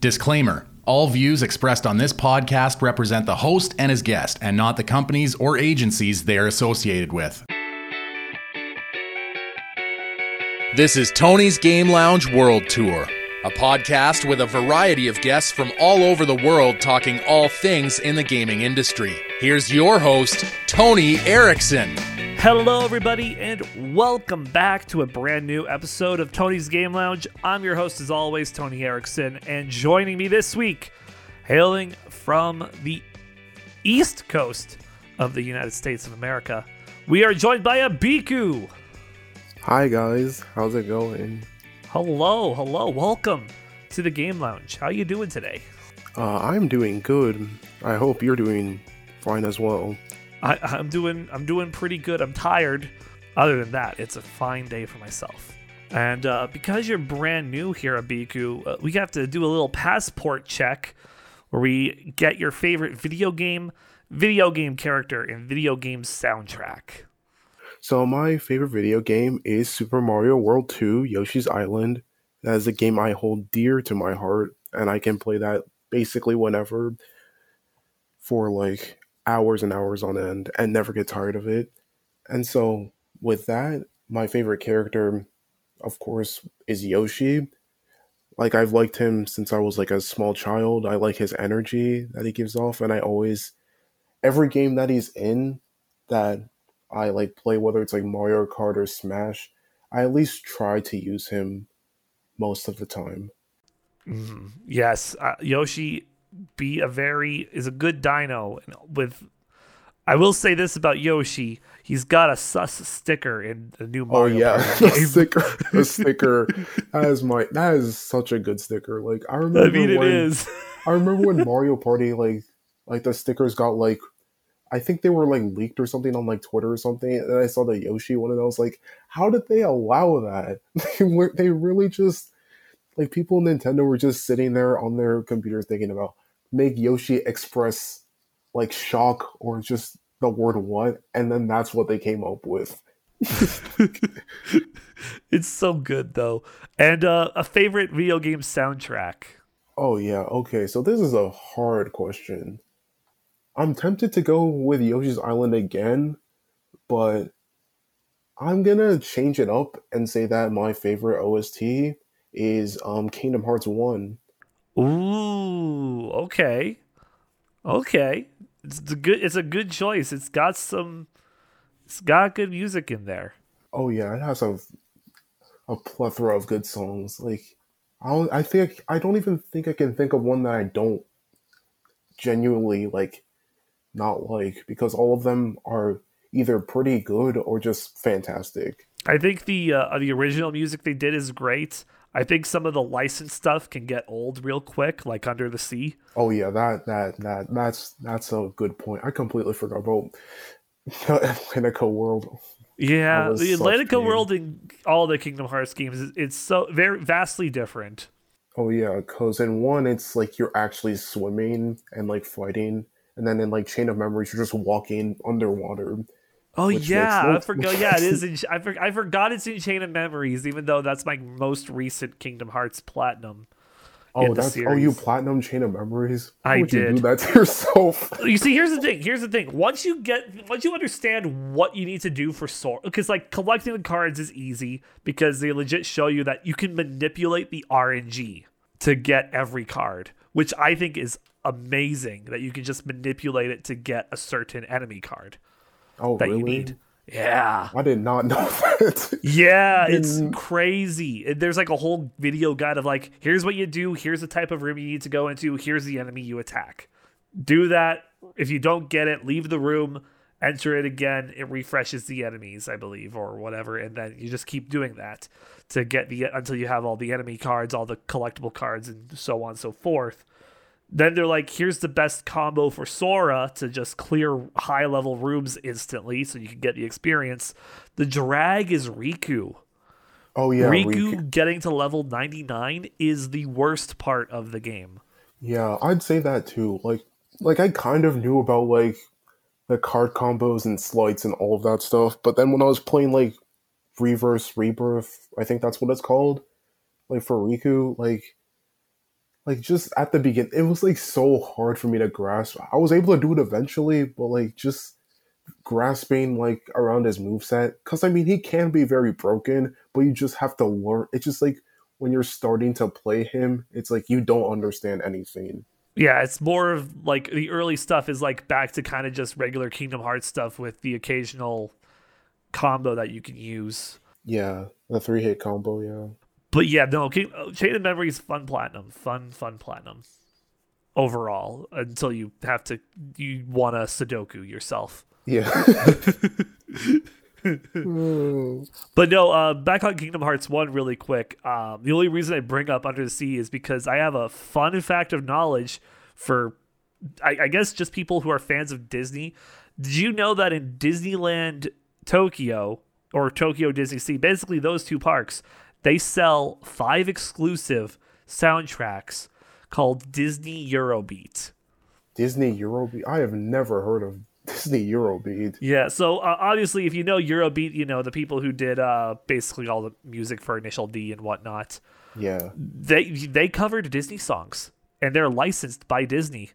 Disclaimer All views expressed on this podcast represent the host and his guest, and not the companies or agencies they are associated with. This is Tony's Game Lounge World Tour, a podcast with a variety of guests from all over the world talking all things in the gaming industry. Here's your host, Tony Erickson. Hello, everybody, and welcome back to a brand new episode of Tony's Game Lounge. I'm your host, as always, Tony Erickson, and joining me this week, hailing from the east coast of the United States of America, we are joined by a Biku. Hi guys, how's it going? Hello, hello, welcome to the Game Lounge. How are you doing today? Uh, I'm doing good. I hope you're doing fine as well. I, I'm doing I'm doing pretty good. I'm tired. Other than that, it's a fine day for myself. And uh, because you're brand new here at Biku, uh, we have to do a little passport check where we get your favorite video game, video game character, and video game soundtrack. So my favorite video game is Super Mario World 2 Yoshi's Island. That is a game I hold dear to my heart, and I can play that basically whenever for like hours and hours on end and never get tired of it. And so with that, my favorite character, of course, is Yoshi. Like I've liked him since I was like a small child. I like his energy that he gives off, and I always every game that he's in that I like play, whether it's like Mario Kart or Smash, I at least try to use him most of the time. Mm-hmm. Yes, uh, Yoshi be a very is a good dino with I will say this about Yoshi. He's got a sus sticker in the new oh, Mario. Oh yeah, the sticker. The sticker. That is my. That is such a good sticker. Like I remember. I mean, when, it is. I remember when Mario Party like like the stickers got like. I think they were like leaked or something on like Twitter or something, and I saw the Yoshi one, and I was like, "How did they allow that? They were they really just like people in Nintendo were just sitting there on their computers thinking about make Yoshi express like shock or just the word what, and then that's what they came up with. it's so good though. And uh, a favorite video game soundtrack. Oh yeah, okay. So this is a hard question. I'm tempted to go with Yoshi's Island again, but I'm gonna change it up and say that my favorite OST is um Kingdom Hearts 1. Ooh, okay. Okay. It's a good it's a good choice. It's got some it's got good music in there. Oh yeah, it has a a plethora of good songs. Like I don't, I think I don't even think I can think of one that I don't genuinely like not like because all of them are either pretty good or just fantastic. I think the uh, the original music they did is great. I think some of the licensed stuff can get old real quick, like Under the Sea. Oh yeah, that that that that's that's a good point. I completely forgot about Atlantica World. Yeah, the Atlantica World and all the Kingdom Hearts games, it's so very vastly different. Oh yeah, because in one it's like you're actually swimming and like fighting, and then in like Chain of Memories you're just walking underwater. Oh yeah, I forgot. Yeah, it is. In, I, for, I forgot it's in Chain of Memories, even though that's my most recent Kingdom Hearts Platinum. Oh, that's oh you platinum Chain of Memories. How I did. You do that to yourself. You see, here's the thing. Here's the thing. Once you get, once you understand what you need to do for Sora, because like collecting the cards is easy because they legit show you that you can manipulate the RNG to get every card, which I think is amazing. That you can just manipulate it to get a certain enemy card oh, that really? you need. Yeah. I did not know that. yeah, it's crazy. There's like a whole video guide of like, here's what you do, here's the type of room you need to go into, here's the enemy you attack. Do that. If you don't get it, leave the room, enter it again. It refreshes the enemies, I believe, or whatever, and then you just keep doing that to get the until you have all the enemy cards, all the collectible cards, and so on and so forth. Then they're like, here's the best combo for Sora to just clear high level rooms instantly so you can get the experience. The drag is Riku. Oh yeah, Riku, Riku getting to level 99 is the worst part of the game. Yeah, I'd say that too. Like like I kind of knew about like the card combos and slides and all of that stuff, but then when I was playing like Reverse Rebirth, I think that's what it's called, like for Riku, like like just at the beginning, it was like so hard for me to grasp. I was able to do it eventually, but like just grasping like around his moveset. Cause I mean he can be very broken, but you just have to learn it's just like when you're starting to play him, it's like you don't understand anything. Yeah, it's more of like the early stuff is like back to kind of just regular Kingdom Hearts stuff with the occasional combo that you can use. Yeah, the three hit combo, yeah. But yeah, no, King, Chain of Memories, fun platinum, fun, fun platinum overall until you have to, you want to Sudoku yourself. Yeah. but no, uh, back on Kingdom Hearts 1 really quick. Um, the only reason I bring up Under the Sea is because I have a fun fact of knowledge for, I, I guess, just people who are fans of Disney. Did you know that in Disneyland Tokyo or Tokyo Disney Sea, basically those two parks, they sell five exclusive soundtracks called Disney Eurobeat. Disney Eurobeat? I have never heard of Disney Eurobeat. Yeah, so uh, obviously, if you know Eurobeat, you know the people who did uh, basically all the music for Initial D and whatnot. Yeah, they they covered Disney songs, and they're licensed by Disney.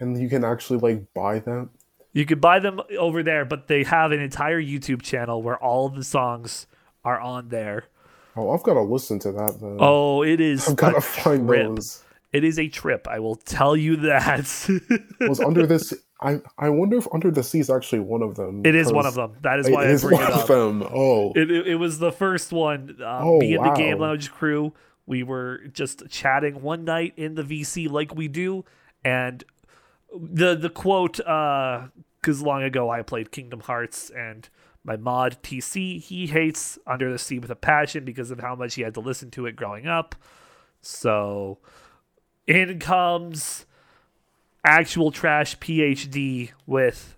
And you can actually like buy them. You could buy them over there, but they have an entire YouTube channel where all of the songs are on there. Oh, I've got to listen to that though. Oh, it is. I've got to find trip. those. It is a trip. I will tell you that. was under this? I I wonder if Under the Sea is actually one of them. It is one of them. That is why it I bring one it up. Of them. Oh, it, it, it was the first one. Um, oh, me and wow. the Game Lounge crew. We were just chatting one night in the VC like we do, and the the quote because uh, long ago I played Kingdom Hearts and my mod TC he hates Under the Sea with a passion because of how much he had to listen to it growing up. So in comes actual trash PhD with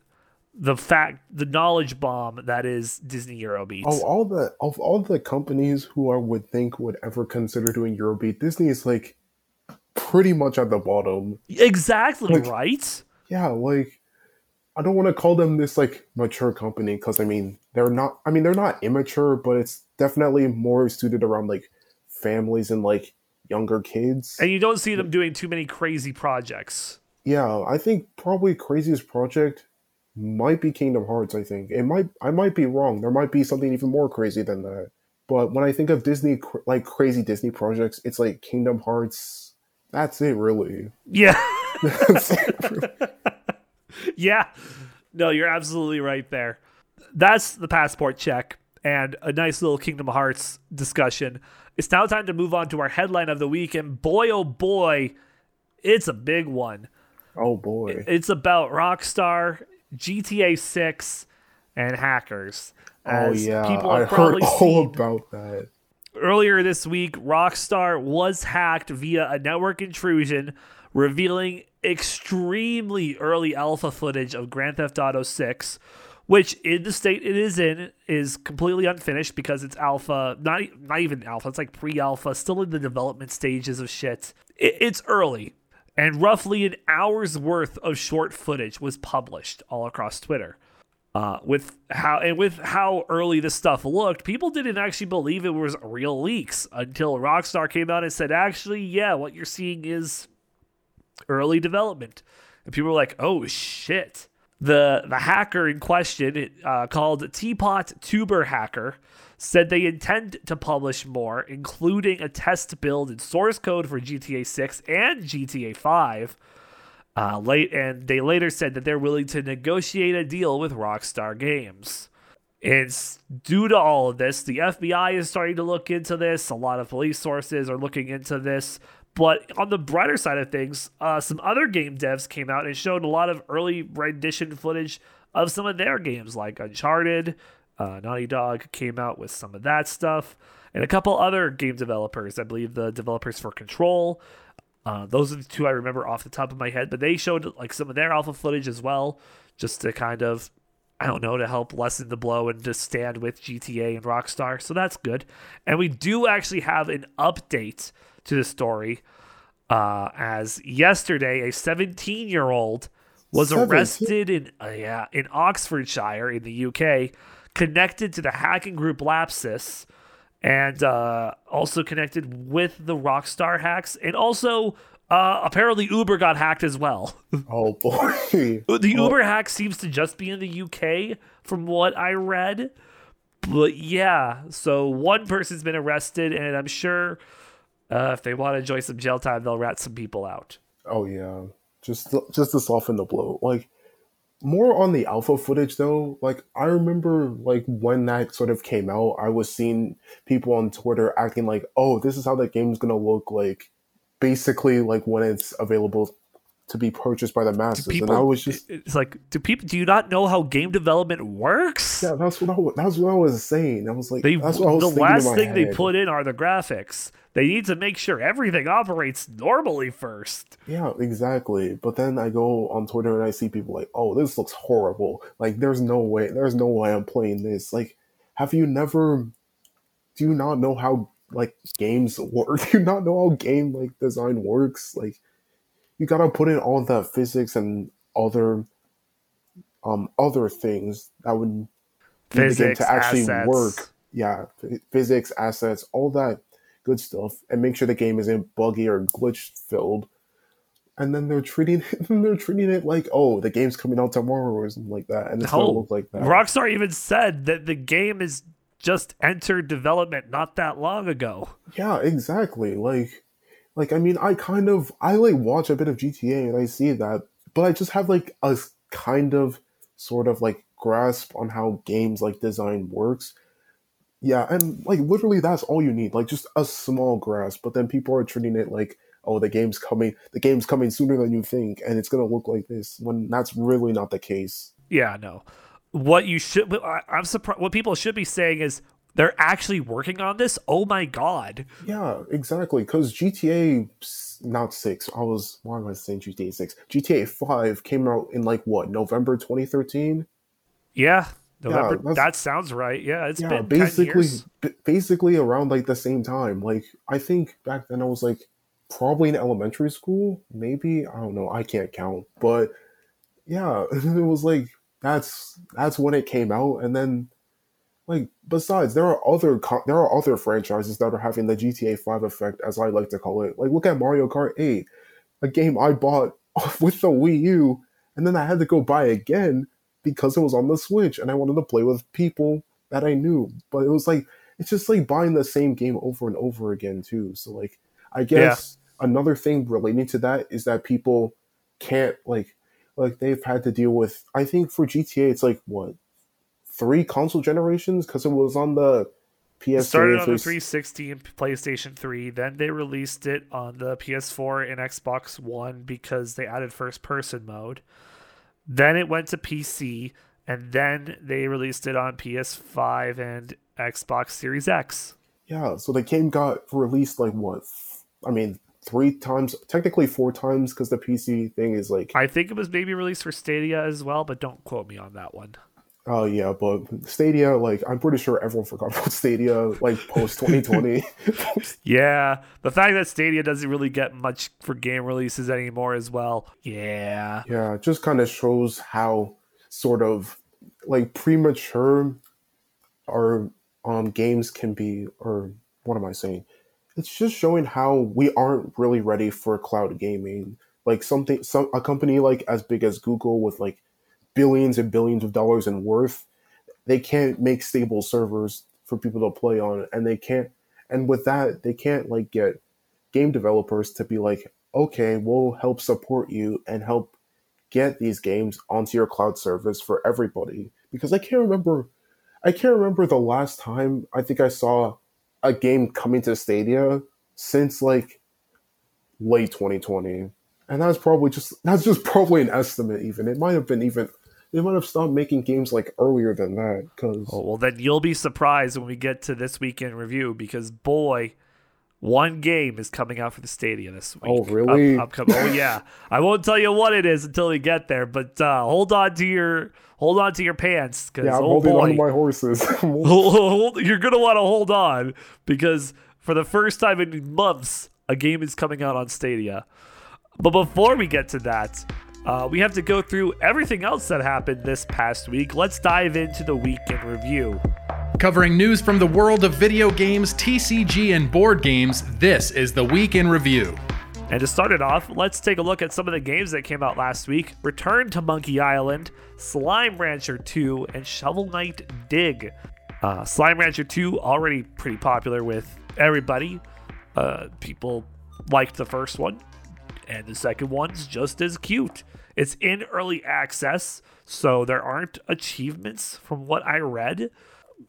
the fact the knowledge bomb that is Disney Eurobeat. Oh, all the of all the companies who I would think would ever consider doing Eurobeat, Disney is like pretty much at the bottom. Exactly Like- right. Yeah, like I don't want to call them this like mature company because I mean they're not. I mean they're not immature, but it's definitely more suited around like families and like younger kids. And you don't see them doing too many crazy projects. Yeah, I think probably craziest project might be Kingdom Hearts. I think it might. I might be wrong. There might be something even more crazy than that. But when I think of Disney, like crazy Disney projects, it's like Kingdom Hearts. That's it, really. Yeah. That's it, really. yeah. No, you're absolutely right there. That's the passport check and a nice little Kingdom Hearts discussion. It's now time to move on to our headline of the week. And boy, oh boy, it's a big one. Oh boy. It's about Rockstar, GTA 6, and hackers. Oh yeah, people I heard all about that. earlier this week, Rockstar was hacked via a network intrusion, revealing extremely early alpha footage of Grand Theft Auto 6, which in the state it is in is completely unfinished because it's alpha, not not even alpha, it's like pre-alpha, still in the development stages of shit. It, it's early. And roughly an hour's worth of short footage was published all across Twitter uh, with how and with how early this stuff looked, people didn't actually believe it was real leaks until Rockstar came out and said, "Actually, yeah, what you're seeing is early development." And people were like, "Oh shit!" The the hacker in question, uh, called Teapot Tuber Hacker, said they intend to publish more, including a test build and source code for GTA 6 and GTA 5. Uh, late and they later said that they're willing to negotiate a deal with Rockstar Games. It's due to all of this, the FBI is starting to look into this. A lot of police sources are looking into this. But on the brighter side of things, uh, some other game devs came out and showed a lot of early rendition footage of some of their games, like Uncharted. Uh, Naughty Dog came out with some of that stuff, and a couple other game developers. I believe the developers for Control uh, those are the two I remember off the top of my head, but they showed like some of their alpha footage as well, just to kind of, I don't know, to help lessen the blow and to stand with GTA and Rockstar. So that's good. And we do actually have an update to the story, uh, as yesterday a 17 year old was 17? arrested in uh, yeah in Oxfordshire in the UK, connected to the hacking group Lapsus and uh, also connected with the Rockstar hacks, and also uh, apparently Uber got hacked as well. Oh boy. the Uber hack seems to just be in the UK, from what I read. But yeah, so one person's been arrested, and I'm sure uh, if they want to enjoy some jail time, they'll rat some people out. Oh yeah, just to, just to soften the blow. Like more on the alpha footage though. Like I remember like when that sort of came out, I was seeing people on Twitter acting like, "Oh, this is how that game's gonna look like." Basically, like when it's available to be purchased by the masses, People, and I was just it's like, do people do you not know how game development works? yeah, that's what I wa- that's what I was saying. I was like, They, that's what I was the last thing they put in are the graphics. They need to make sure everything operates normally first. Yeah, exactly. But then I go on Twitter and I see people like, "Oh, this looks horrible. Like, there's no way. There's no way I'm playing this." Like, have you never? Do you not know how like games work? You not know how game like design works? Like, you gotta put in all the physics and other, um, other things that would Physics, to actually assets. work. Yeah, ph- physics, assets, all that good stuff, and make sure the game isn't buggy or glitch filled. And then they're treating it, they're treating it like, oh, the game's coming out tomorrow or something like that, and it's gonna look like that. Rockstar even said that the game is just entered development not that long ago. Yeah, exactly. Like, like I mean, I kind of I like watch a bit of GTA and I see that, but I just have like a kind of sort of like grasp on how games like design works. Yeah, and like literally that's all you need, like just a small grasp. But then people are treating it like, oh, the game's coming, the game's coming sooner than you think, and it's gonna look like this when that's really not the case. Yeah, no. What you should, I'm surprised. What people should be saying is they're actually working on this. Oh my god! Yeah, exactly. Because GTA, not six. I was why am I saying GTA six? GTA five came out in like what November 2013. Yeah, November. that's- that sounds right. Yeah, it's yeah, been 10 basically, b- basically around like the same time. Like I think back then I was like probably in elementary school, maybe I don't know. I can't count, but yeah, it was like that's that's when it came out, and then like besides, there are other co- there are other franchises that are having the GTA Five effect, as I like to call it. Like look at Mario Kart Eight, a game I bought with the Wii U, and then I had to go buy again because it was on the Switch, and I wanted to play with people that I knew. But it was like it's just like buying the same game over and over again too. So like I guess another thing relating to that is that people can't like like they've had to deal with I think for GTA it's like what three console generations because it was on the PS3 started on the 360. 360 and PlayStation 3. Then they released it on the PS4 and Xbox One because they added first person mode. Then it went to PC, and then they released it on PS5 and Xbox Series X. Yeah, so the game got released like what? I mean, three times, technically four times, because the PC thing is like, I think it was maybe released for Stadia as well, but don't quote me on that one. oh yeah, but Stadia, like, I'm pretty sure everyone forgot about Stadia, like post 2020. Yeah, the fact that Stadia doesn't really get much for game releases anymore as well. Yeah. yeah, it just kind of shows how sort of like premature our um games can be, or what am I saying? It's just showing how we aren't really ready for cloud gaming. Like something, some a company like as big as Google with like billions and billions of dollars in worth, they can't make stable servers for people to play on, and they can't. And with that, they can't like get game developers to be like, okay, we'll help support you and help get these games onto your cloud service for everybody. Because I can't remember, I can't remember the last time I think I saw a game coming to Stadia since like late 2020, and that's probably just that's just probably an estimate. Even it might have been even they might have stopped making games like earlier than that because Oh, well, then you'll be surprised when we get to this weekend review because boy, one game is coming out for the Stadia this week. Oh, really? Up- upcoming. oh yeah. I won't tell you what it is until we get there, but uh, hold on to your hold on to your pants because yeah, I'm oh holding on boy, to my horses. You're gonna want to hold on because for the first time in months, a game is coming out on Stadia. But before we get to that, uh, we have to go through everything else that happened this past week. Let's dive into the week in review. Covering news from the world of video games, TCG, and board games, this is the Week in Review. And to start it off, let's take a look at some of the games that came out last week Return to Monkey Island, Slime Rancher 2, and Shovel Knight Dig. Uh, Slime Rancher 2, already pretty popular with everybody. Uh, people liked the first one, and the second one's just as cute. It's in early access, so there aren't achievements from what I read,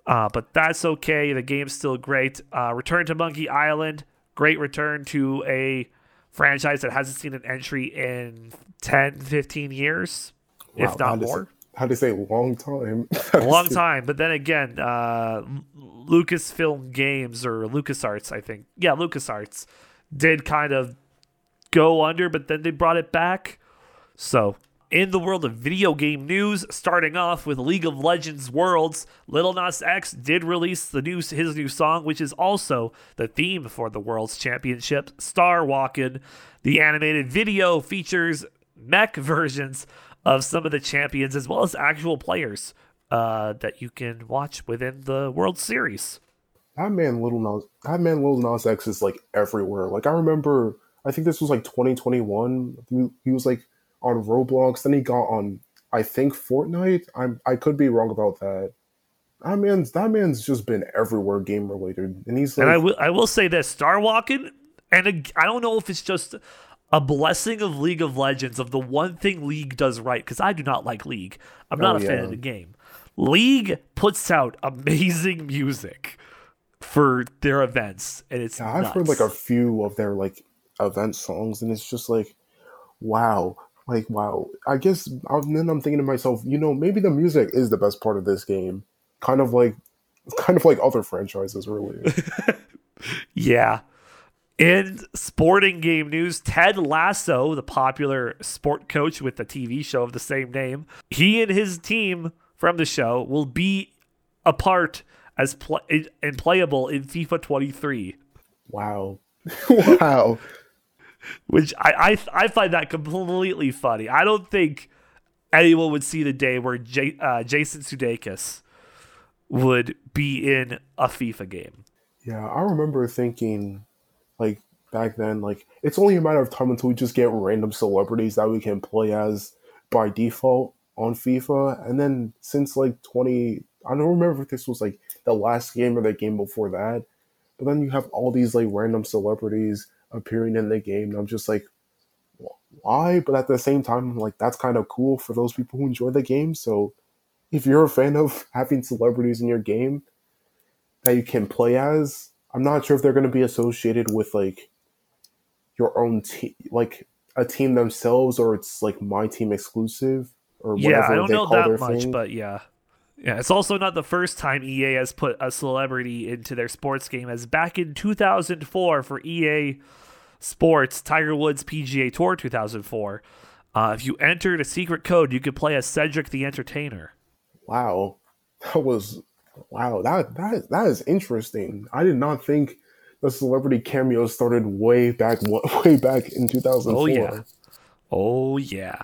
uh, but that's okay. The game's still great. Uh, return to Monkey Island, great return to a franchise that hasn't seen an entry in 10, 15 years, wow, if not more. how do you say long time? a long time. But then again, uh, Lucasfilm Games or LucasArts, I think. Yeah, LucasArts did kind of go under, but then they brought it back. So, in the world of video game news, starting off with League of Legends Worlds, Little Nas X did release the new his new song, which is also the theme for the World's Championship, Star Walkin'. The animated video features mech versions of some of the champions as well as actual players uh, that you can watch within the World Series. That man, Little Nas, that man, Lil Nas X is like everywhere. Like I remember, I think this was like 2021. He, he was like on Roblox. Then he got on, I think Fortnite. I'm I could be wrong about that. That man's that man's just been everywhere game related, and he's like. And I will I will say this: Star Walking, and I don't know if it's just a blessing of League of Legends of the one thing League does right because I do not like League. I'm not oh, a yeah. fan of the game. League puts out amazing music for their events, and it's. Yeah, I've heard like a few of their like event songs, and it's just like, wow, like wow. I guess and then I'm thinking to myself, you know, maybe the music is the best part of this game. Kind of like, kind of like other franchises, really. yeah. In sporting game news, Ted Lasso, the popular sport coach with the TV show of the same name, he and his team from the show will be a part as play and playable in FIFA 23. Wow. wow. Which I, I I find that completely funny. I don't think anyone would see the day where J, uh, Jason Sudeikis would be in a FIFA game. Yeah, I remember thinking, like back then, like it's only a matter of time until we just get random celebrities that we can play as by default on FIFA. And then since like 20, I don't remember if this was like the last game or the game before that. But then you have all these like random celebrities appearing in the game. And I'm just like, why? But at the same time, like that's kind of cool for those people who enjoy the game. So if you're a fan of having celebrities in your game that you can play as, I'm not sure if they're going to be associated with like your own team, like a team themselves, or it's like my team exclusive, or yeah, I don't know that much, thing. but yeah. Yeah, it's also not the first time EA has put a celebrity into their sports game, as back in 2004 for EA Sports Tiger Woods PGA Tour 2004. Uh, if you entered a secret code, you could play as Cedric the Entertainer. Wow, that was wow. That that that is interesting. I did not think the celebrity cameo started way back way back in 2004. Oh yeah, oh yeah.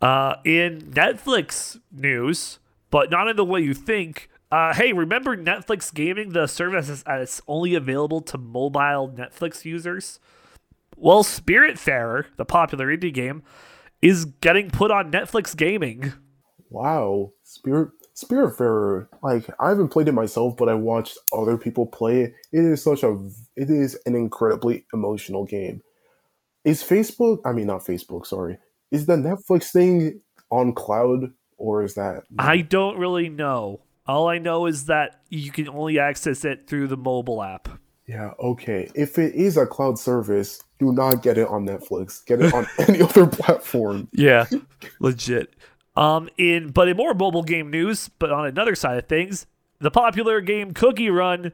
Uh, in Netflix news, but not in the way you think. Uh, hey, remember Netflix Gaming? The service is only available to mobile Netflix users. Well, Spiritfarer, the popular indie game, is getting put on Netflix Gaming. Wow, Spirit Spiritfarer. Like I haven't played it myself, but I watched other people play it. It is such a. It is an incredibly emotional game. Is Facebook? I mean, not Facebook. Sorry. Is the Netflix thing on cloud or is that? I don't really know. All I know is that you can only access it through the mobile app. Yeah, okay. If it is a cloud service, do not get it on Netflix. Get it on any other platform. Yeah, legit. Um, in but in more mobile game news, but on another side of things, the popular game Cookie Run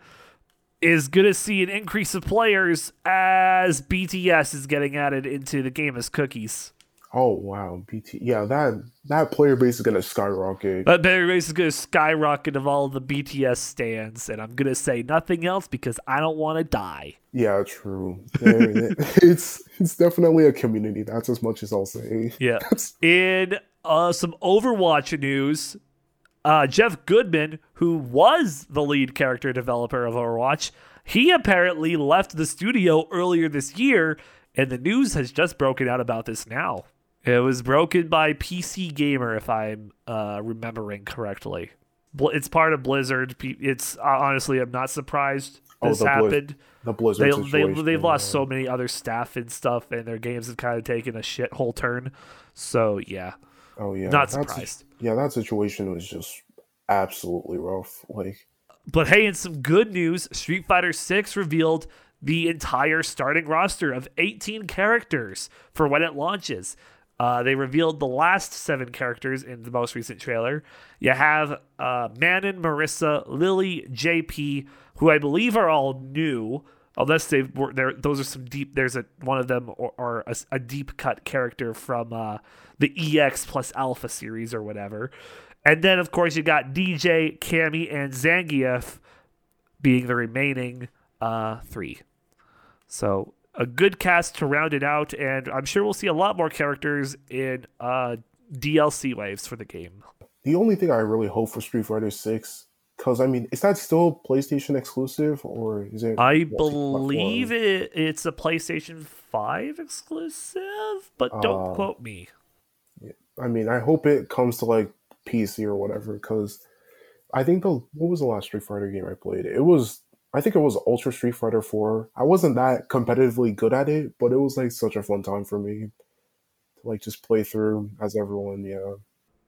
is going to see an increase of players as BTS is getting added into the game as cookies. Oh wow, BT. Yeah, that that player base is gonna skyrocket. That player base is gonna skyrocket of all the BTS stands, and I'm gonna say nothing else because I don't want to die. Yeah, true. it's it's definitely a community. That's as much as I'll say. Yeah. In uh, some Overwatch news, uh, Geoff Goodman, who was the lead character developer of Overwatch, he apparently left the studio earlier this year, and the news has just broken out about this now. It was broken by PC Gamer, if I'm uh, remembering correctly. It's part of Blizzard. It's uh, honestly, I'm not surprised Oh, this the Blizz- happened. The Blizzard They, they situation, they've lost so many other staff and stuff, and their games have kind of taken a shithole turn. So yeah, Oh yeah, not that's- surprised. Yeah, that situation was just absolutely rough. Like, But hey, in some good news, Street Fighter 6 revealed the entire starting roster of 18 characters for when it launches. Uh, they revealed the last seven characters in the most recent trailer. You have uh, Manon, Marissa, Lily, JP, who I believe are all new, unless they were there. Those are some deep. There's a one of them or, or a, a deep cut character from uh, the EX plus Alpha series or whatever. And then of course you got Dee Jay, Cammy, and Zangief being the remaining uh, three. So a good cast to round it out, and I'm sure we'll see a lot more characters in uh, DLC waves for the game. the only thing I really hope for Street Fighter Six, because I mean, is that still PlayStation exclusive or is it? I believe it, it's a PlayStation 5 exclusive, but don't Uh, quote me. I mean, I hope it comes to like PC or whatever, because I think the what was the last Street Fighter game I played? It was I think it was Ultra Street Fighter Four. I wasn't that competitively good at it, but it was like such a fun time for me to like just play through as everyone. Yeah.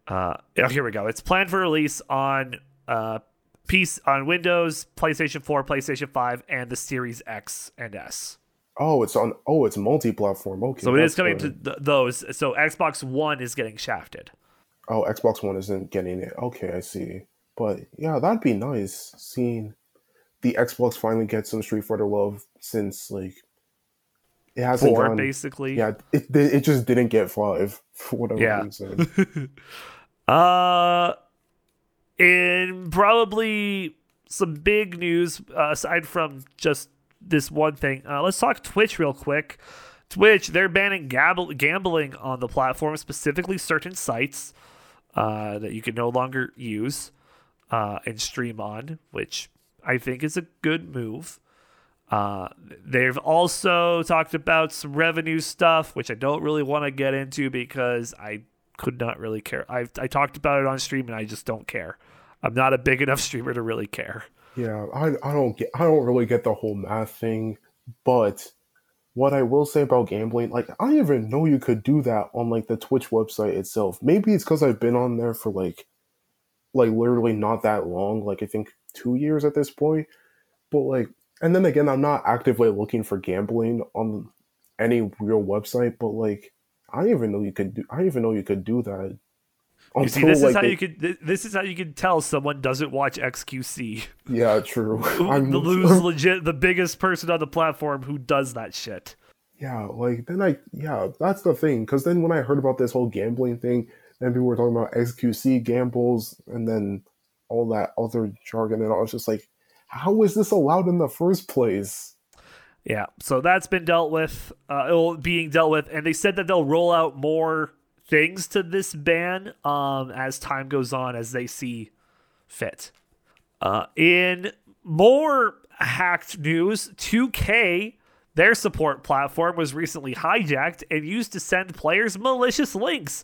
Uh, oh, here we go. It's planned for release on uh, piece on Windows, PlayStation 4, PlayStation 5, and the Series X and S. Oh, it's on. Oh, it's multi-platform. Okay. So it is coming good. to th- those. So Xbox One is getting shafted. Oh, Xbox One isn't getting it. Okay, I see. But yeah, that'd be nice seeing the Xbox finally gets some Street Fighter love since like it hasn't Four, gone. basically. Yeah, it it just didn't get five for whatever Yeah. reason. Uh, and probably some big news uh, aside from just this one thing, uh, let's talk Twitch real quick. Twitch, they're banning gabble- gambling on the platform, specifically certain sites uh, that you can no longer use uh, and stream on, which I think is a good move. Uh, they've also talked about some revenue stuff, which I don't really want to get into because I could not really care. I I talked about it on stream and I just don't care. I'm not a big enough streamer to really care. yeah, I I don't get I don't really get the whole math thing, but what I will say about gambling, like I even know you could do that on like the Twitch website itself. Maybe it's because I've been on there for like like literally not that long, like I think two years at this point. But like and then again, I'm not actively looking for gambling on any real website, but like I didn't even know you could do I didn't even know you could do that. You see, this is how they- you could. This is how you can tell someone doesn't watch XQC. Yeah, true. I'm the who's legit the biggest person on the platform who does that shit. Yeah, like then I yeah, that's the thing. Because then when I heard about this whole gambling thing, then people were talking about XQC gambles and then all that other jargon, and I was just like, how was this allowed in the first place? Yeah, so that's been dealt with, uh, being dealt with, and they said that they'll roll out more things to this ban um, as time goes on, as they see fit. Uh, in more hacked news, 2K, their support platform, was recently hijacked and used to send players malicious links.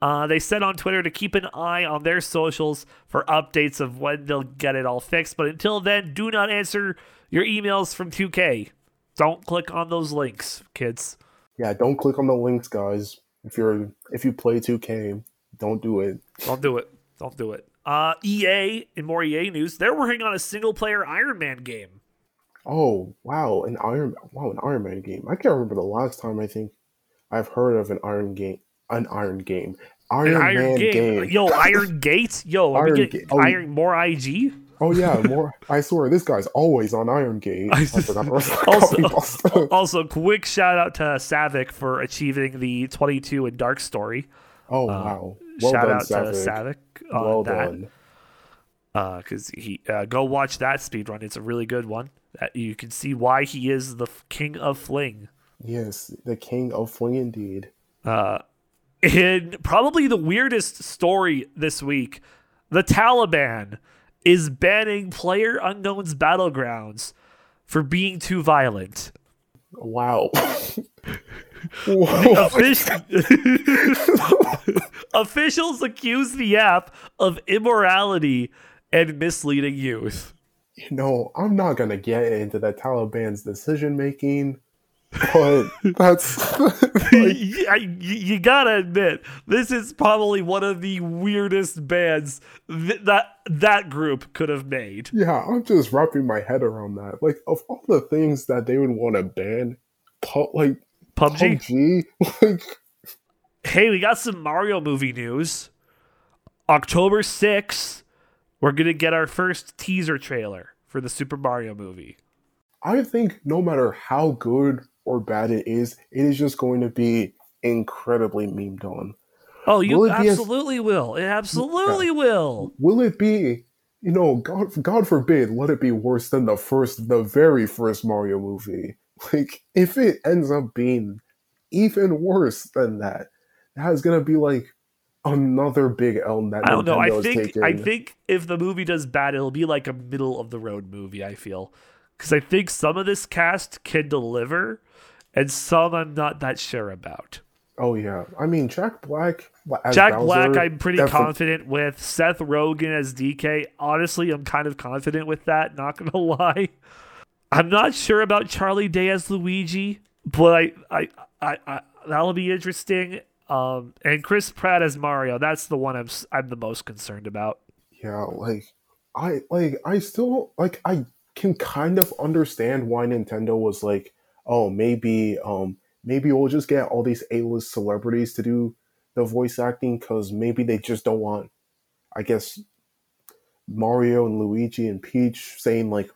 Uh, they said on Twitter to keep an eye on their socials for updates of when they'll get it all fixed. But until then, do not answer your emails from 2K. Don't click on those links, kids. Yeah, don't click on the links, guys. If you're if you play 2K, don't do it. Don't do it. Don't do it. Uh, EA, in more EA news, they're working on a single player Iron Man game. Oh wow, an Iron wow an Iron Man game. I can't remember the last time I think I've heard of an Iron game. An Iron game. Iron, Iron Man game. game. Yo, Iron Gate. Yo, Iron getting Ga- oh. Iron more IG? Oh yeah, more. I swear this guy's always on Iron Gate. I forgot the rest of the Also- Also, quick shout out to Savik for achieving the 22 in Dark Story. Oh wow! Well Uh, shout done, out Savik. to Savik on Well that. done. because he uh, go watch that speed run. It's a really good one. That you can see why he is the f- king of fling. Yes, the king of fling indeed. In probably the weirdest story this week, the Taliban is banning Player Unknown's Battlegrounds for being too violent. Wow. Officials accuse the app of immorality and misleading youth. You know, I'm not gonna get into the Taliban's decision making, but that's like, you, you gotta admit, this is probably one of the weirdest bands th- that that group could have made. yeah. I'm just wrapping my head around that. Like, of all the things that they would want to ban, pu- like PUBG. PUBG, like Hey, we got some Mario movie news. October 6th, we're gonna get our first teaser trailer for the Super Mario movie. I think no matter how good or bad it is, it is just going to be incredibly memed on. Oh, you Will it be as- absolutely will. It absolutely will. Will it be, you know, God, God forbid, let it be worse than the first, the very first Mario movie? Like, if it ends up being even worse than that, that is gonna be like another big L that I don't know. I think taking. I think if the movie does bad, it'll be like a middle of the road movie. I feel because I think some of this cast can deliver, and some I'm not that sure about. Oh yeah, I mean Jack Black. Jack Bowser, Black, I'm pretty defi- confident with. Seth Rogen as DK, honestly, I'm kind of confident with that. Not gonna lie, I'm not sure about Charlie Day as Luigi, but I, I, I, I that'll be interesting. Um, and Chris Pratt as Mario, that's the one I'm, I'm the most concerned about. Yeah, like I like I still like I can kind of understand why Nintendo was like, oh, maybe um maybe we'll just get all these A-list celebrities to do the voice acting cuz maybe they just don't want I guess Mario and Luigi and Peach saying like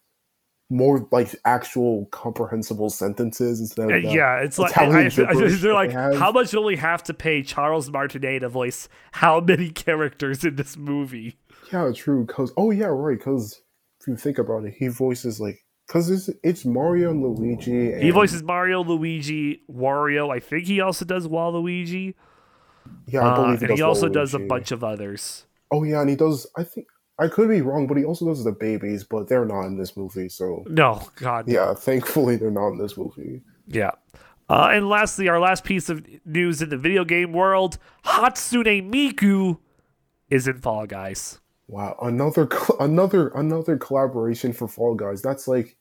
more like actual comprehensible sentences instead of the yeah, it's like I, I, they're like, they how much will we have to pay Charles Martinet to voice how many characters in this movie? Yeah, true. Cause oh yeah, right. Cause if you think about it, he voices like because it's it's Mario and Luigi. And, He voices Mario, Luigi, Wario. I think he also does Waluigi. Yeah, I Uh, believe he and he also does a bunch of others. Oh yeah, and he does. I think I could be wrong, but he also does the babies, but they're not in this movie. So No, God, yeah, thankfully they're not in this movie. yeah. Uh, and lastly, our last piece of news in the video game world: Hatsune Miku is in Fall Guys. Wow, another another another collaboration for Fall Guys. That's like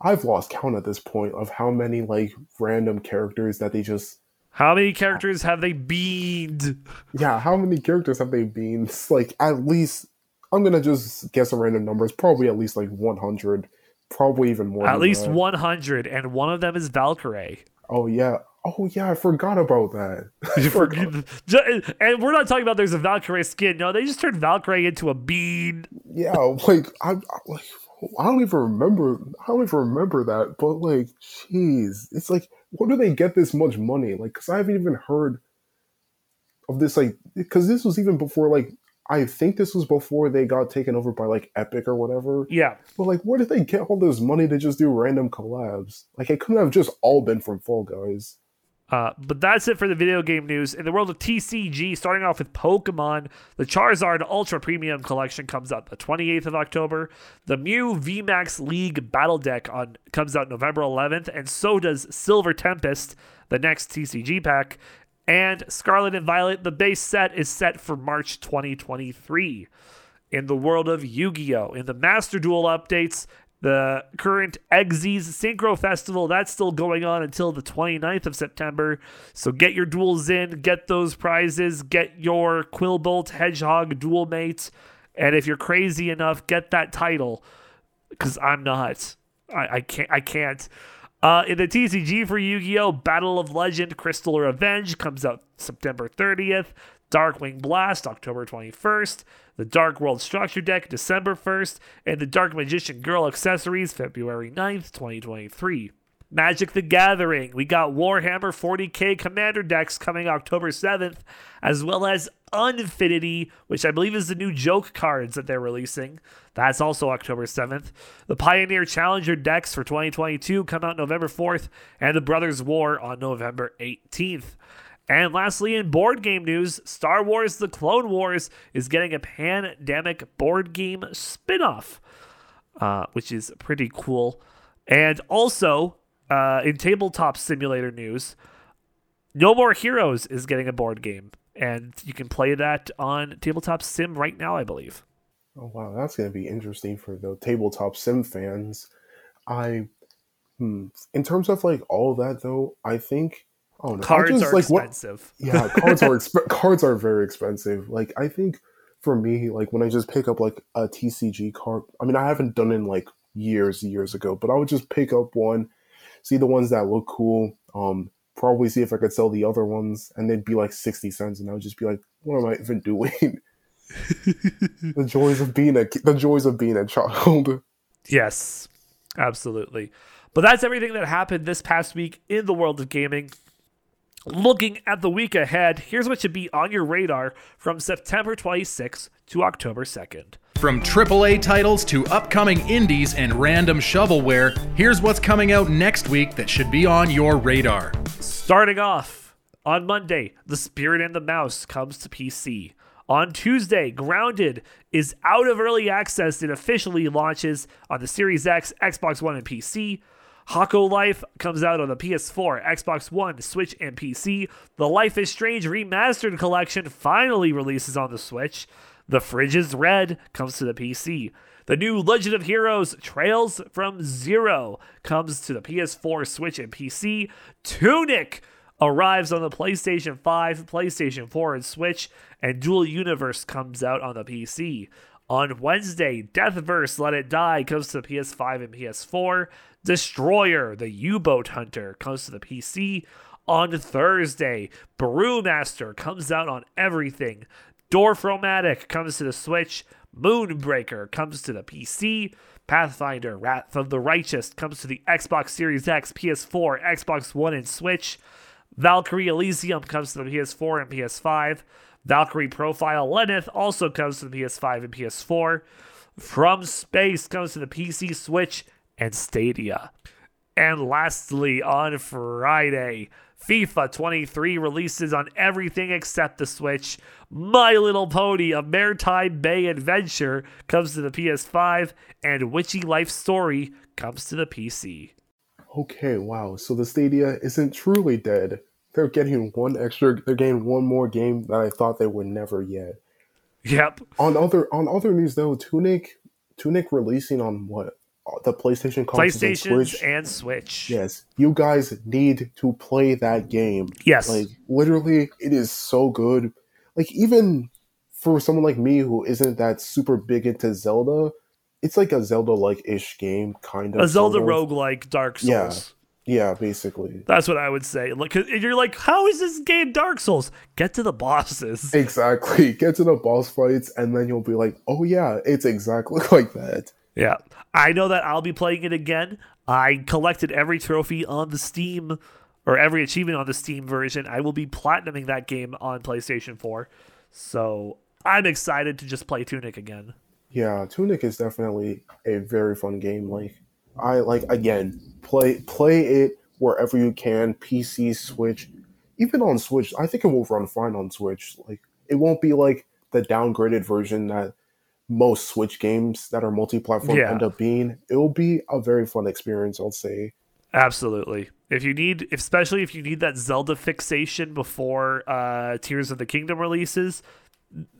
I've lost count at this point of how many like random characters that they just How many characters have they beamed? yeah, how many characters have they been? It's like at least I'm gonna just guess a random number. It's probably at least like 100, probably even more. At least that. 100, and one of them is Valkyrie. Oh yeah. Oh yeah, I forgot about that. For- Ju- and we're not talking about there's a Valkyrie skin. No, they just turned Valkyrie into a bean. yeah, like I, I like I don't even remember. I don't even remember that. But like, jeez, it's like, where do they get this much money? Like, because I haven't even heard of this. Like, because this was even before. Like, I think this was before they got taken over by like Epic or whatever. Yeah. But like, where did they get all this money to just do random collabs? Like, it couldn't have just all been from Fall Guys. Uh, but that's it for the video game news. In the world of TCG, starting off with Pokemon, the Charizard Ultra Premium Collection comes out the 28th of October. The Mew VMAX League Battle Deck on comes out November 11th, and so does Silver Tempest, the next TCG pack. And Scarlet and Violet, the base set is set for March 2023. In the world of Yu Gi Oh! In the Master Duel updates, the current Xyz Synchro Festival, that's still going on until the 29th of September. So get your duels in, get those prizes, get your Quillbolt Hedgehog duel mate. And if you're crazy enough, get that title. Because I'm not. I, I can't. I can't. Uh, in the TCG for Yu-Gi-Oh! Battle of Legend Crystal Revenge comes out September 30th. Darkwing Blast October 21st. The Dark World Structure Deck December 1st. And the Dark Magician Girl Accessories February 9th, 2023. Magic the Gathering. We got Warhammer 40k Commander decks coming October 7th, as well as Unfinity, which I believe is the new joke cards that they're releasing. That's also October 7th. The Pioneer Challenger decks for 2022 come out November 4th, and the Brothers War on November 18th. And lastly, in board game news, Star Wars The Clone Wars is getting a pandemic board game spin off, uh, which is pretty cool. And also, uh, in tabletop simulator news, No More Heroes is getting a board game. And you can play that on Tabletop Sim right now, I believe. Oh wow, that's gonna be interesting for the tabletop sim fans. I, hmm, in terms of like all of that though, I think oh no, Cards just, are like, what- expensive. yeah, cards are exp- cards are very expensive. Like I think for me, like when I just pick up like a TCG card, I mean I haven't done it in like years, years ago, but I would just pick up one, see the ones that look cool, um, probably see if I could sell the other ones, and they'd be like sixty cents, and I would just be like, what am I even doing? the joys of being a the joys of being a child. Yes, absolutely. But that's everything that happened this past week in the world of gaming. Looking at the week ahead, here's what should be on your radar from September 26th to October 2nd. From AAA titles to upcoming indies and random shovelware, here's what's coming out next week that should be on your radar. Starting off on Monday, The Spirit and the Mouse comes to PC. On Tuesday, Grounded is out of early access and officially launches on the Series X, Xbox One, and PC. Hako Life comes out on the PS4, Xbox One, Switch, and PC. The Life is Strange Remastered Collection finally releases on the Switch. The Fridge is Red comes to the PC. The new Legend of Heroes Trails from Zero comes to the PS4, Switch, and PC. Tunic arrives on the PlayStation 5, PlayStation 4, and Switch, and Dual Universe comes out on the PC. On Wednesday, Deathverse Let It Die comes to the PS5 and PS4. Destroyer, the U Boat Hunter, comes to the PC. On Thursday, Brewmaster comes out on everything. Dorfromantik comes to the Switch. Moonbreaker comes to the PC. Pathfinder Wrath of the Righteous comes to the Xbox Series X, PS4, Xbox One, and Switch. Valkyrie Elysium comes to the PS4 and PS5. Valkyrie Profile Lenneth also comes to the PS5 and PS4. From Space comes to the PC, Switch, and Stadia. And lastly, on Friday, FIFA 23 releases on everything except the Switch. My Little Pony, a Maretime Bay Adventure, comes to the PS5, and Witchy Life Story comes to the PC. Okay, wow. So the Stadia isn't truly dead. They're getting one extra. They're getting one more game that I thought they would never get. Yep. On other on other news though, Tunic Tunic releasing on what the PlayStation consoles and Switch. and Switch. Yes, you guys need to play that game. Yes. Like literally, it is so good. Like even for someone like me who isn't that super big into Zelda, it's like a Zelda like ish game, kind of. a Zelda sort of. roguelike Dark Souls. Yeah. Basically. That's what I would say. Like, you're like, how is this game Dark Souls? Get to the bosses. Exactly. Get to the boss fights, and then you'll be like, "Oh yeah, it's exactly like that." Yeah. I know that I'll be playing it again. I collected every trophy on the Steam or every achievement on the Steam version. I will be platinuming that game on PlayStation 4. So I'm excited to just play Tunic again. Yeah, Tunic is definitely a very fun game. Like, I like again play play it wherever you can, PC, Switch, even on Switch. I think it will run fine on Switch. Like, it won't be like the downgraded version that most Switch games that are multi-platform Yeah. end up being. It will be a very fun experience. I'll say. Absolutely. If you need, especially if you need that Zelda fixation before uh, Tears of the Kingdom releases,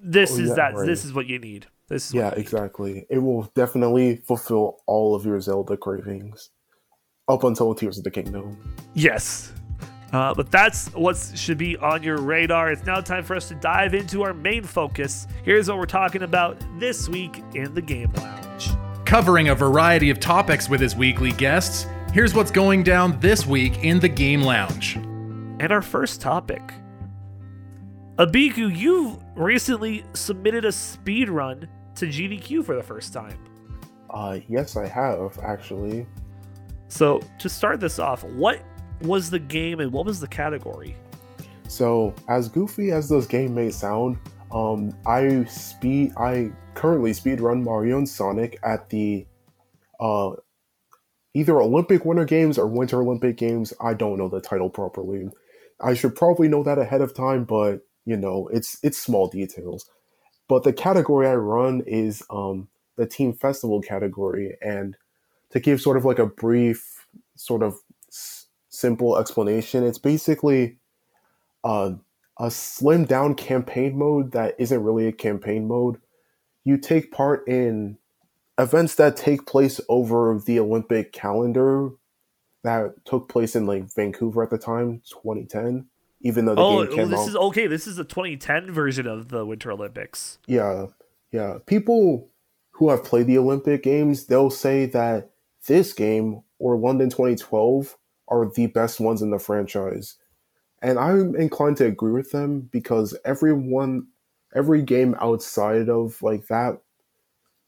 this Oh, is yeah, that. right. This is what you need. This is Yeah, what you need. exactly. It will definitely fulfill all of your Zelda cravings up until Tears of the Kingdom. Yes. Uh, but that's what should be on your radar. It's now time for us to dive into our main focus. Here's what we're talking about this week in the Game Lounge. Covering a variety of topics with his weekly guests, here's what's going down this week in the Game Lounge. And our first topic. Abiku, you've recently submitted a speed run to GDQ for the first time. Uh, yes, I have actually. So, to start this off, what was the game and what was the category? So, as goofy as this game may sound, um, I speed. I currently speed run Mario and Sonic at the uh, either Olympic Winter Games or Winter Olympic Games. I don't know the title properly. I should probably know that ahead of time, but you know, it's it's small details. But the category I run is um, the team festival category, and to give sort of like a brief, sort of s- simple explanation, it's basically uh, a slimmed down campaign mode that isn't really a campaign mode. You take part in events that take place over the Olympic calendar that took place in like Vancouver at the time, 2010. Even though the oh, game came this out, is okay. This is the 2010 version of the Winter Olympics. yeah, yeah. People who have played the Olympic Games, they'll say that this game or London 2012 are the best ones in the franchise. And I'm inclined to agree with them because everyone, every game outside of like that,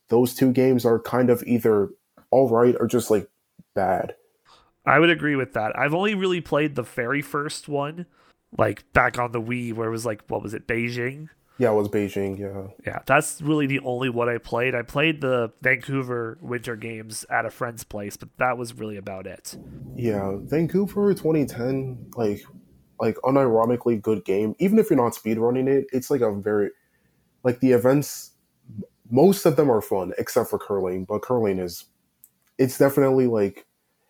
those two games are kind of either all right or just like bad. I would agree with that. I've only really played the very first one, like back on the Wii, where it was like, what was it, Beijing? Yeah, it was Beijing. Yeah, Yeah, that's really the only one I played. I played the Vancouver Winter Games at a friend's place, but that was really about it. yeah. Vancouver 2010, like, like unironically good game. Even if you're not speedrunning it, it's like a very, like the events. Most of them are fun except for curling, but curling is, it's definitely like,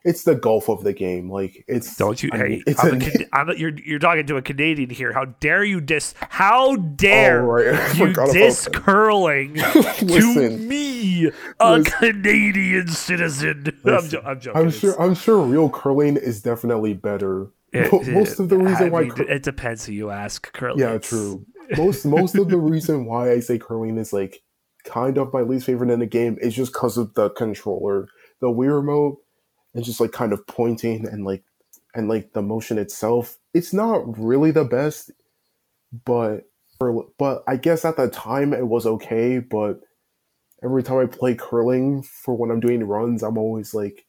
it's the golf of the game. Like it's Don't you? I hey, mean, it's I'm a- a, I'm a, you're you're talking to a Canadian here. How dare you dis? How dare Oh, right. You dis curling to Listen. me, a Listen. Canadian citizen? I'm, jo- I'm joking. I'm sure. I'm sure real curling is definitely better. it- Mo- most of the reason I why, mean, cur- it depends who you ask. Curling. yeah, true. Most most of the reason why I say curling is like kind of my least favorite in the game is just because of the controller, the Wii remote, and just like kind of pointing and like and like the motion itself. It's not really the best, but for, but I guess at the time it was okay. But every time I play curling for when I'm doing runs, I'm always like.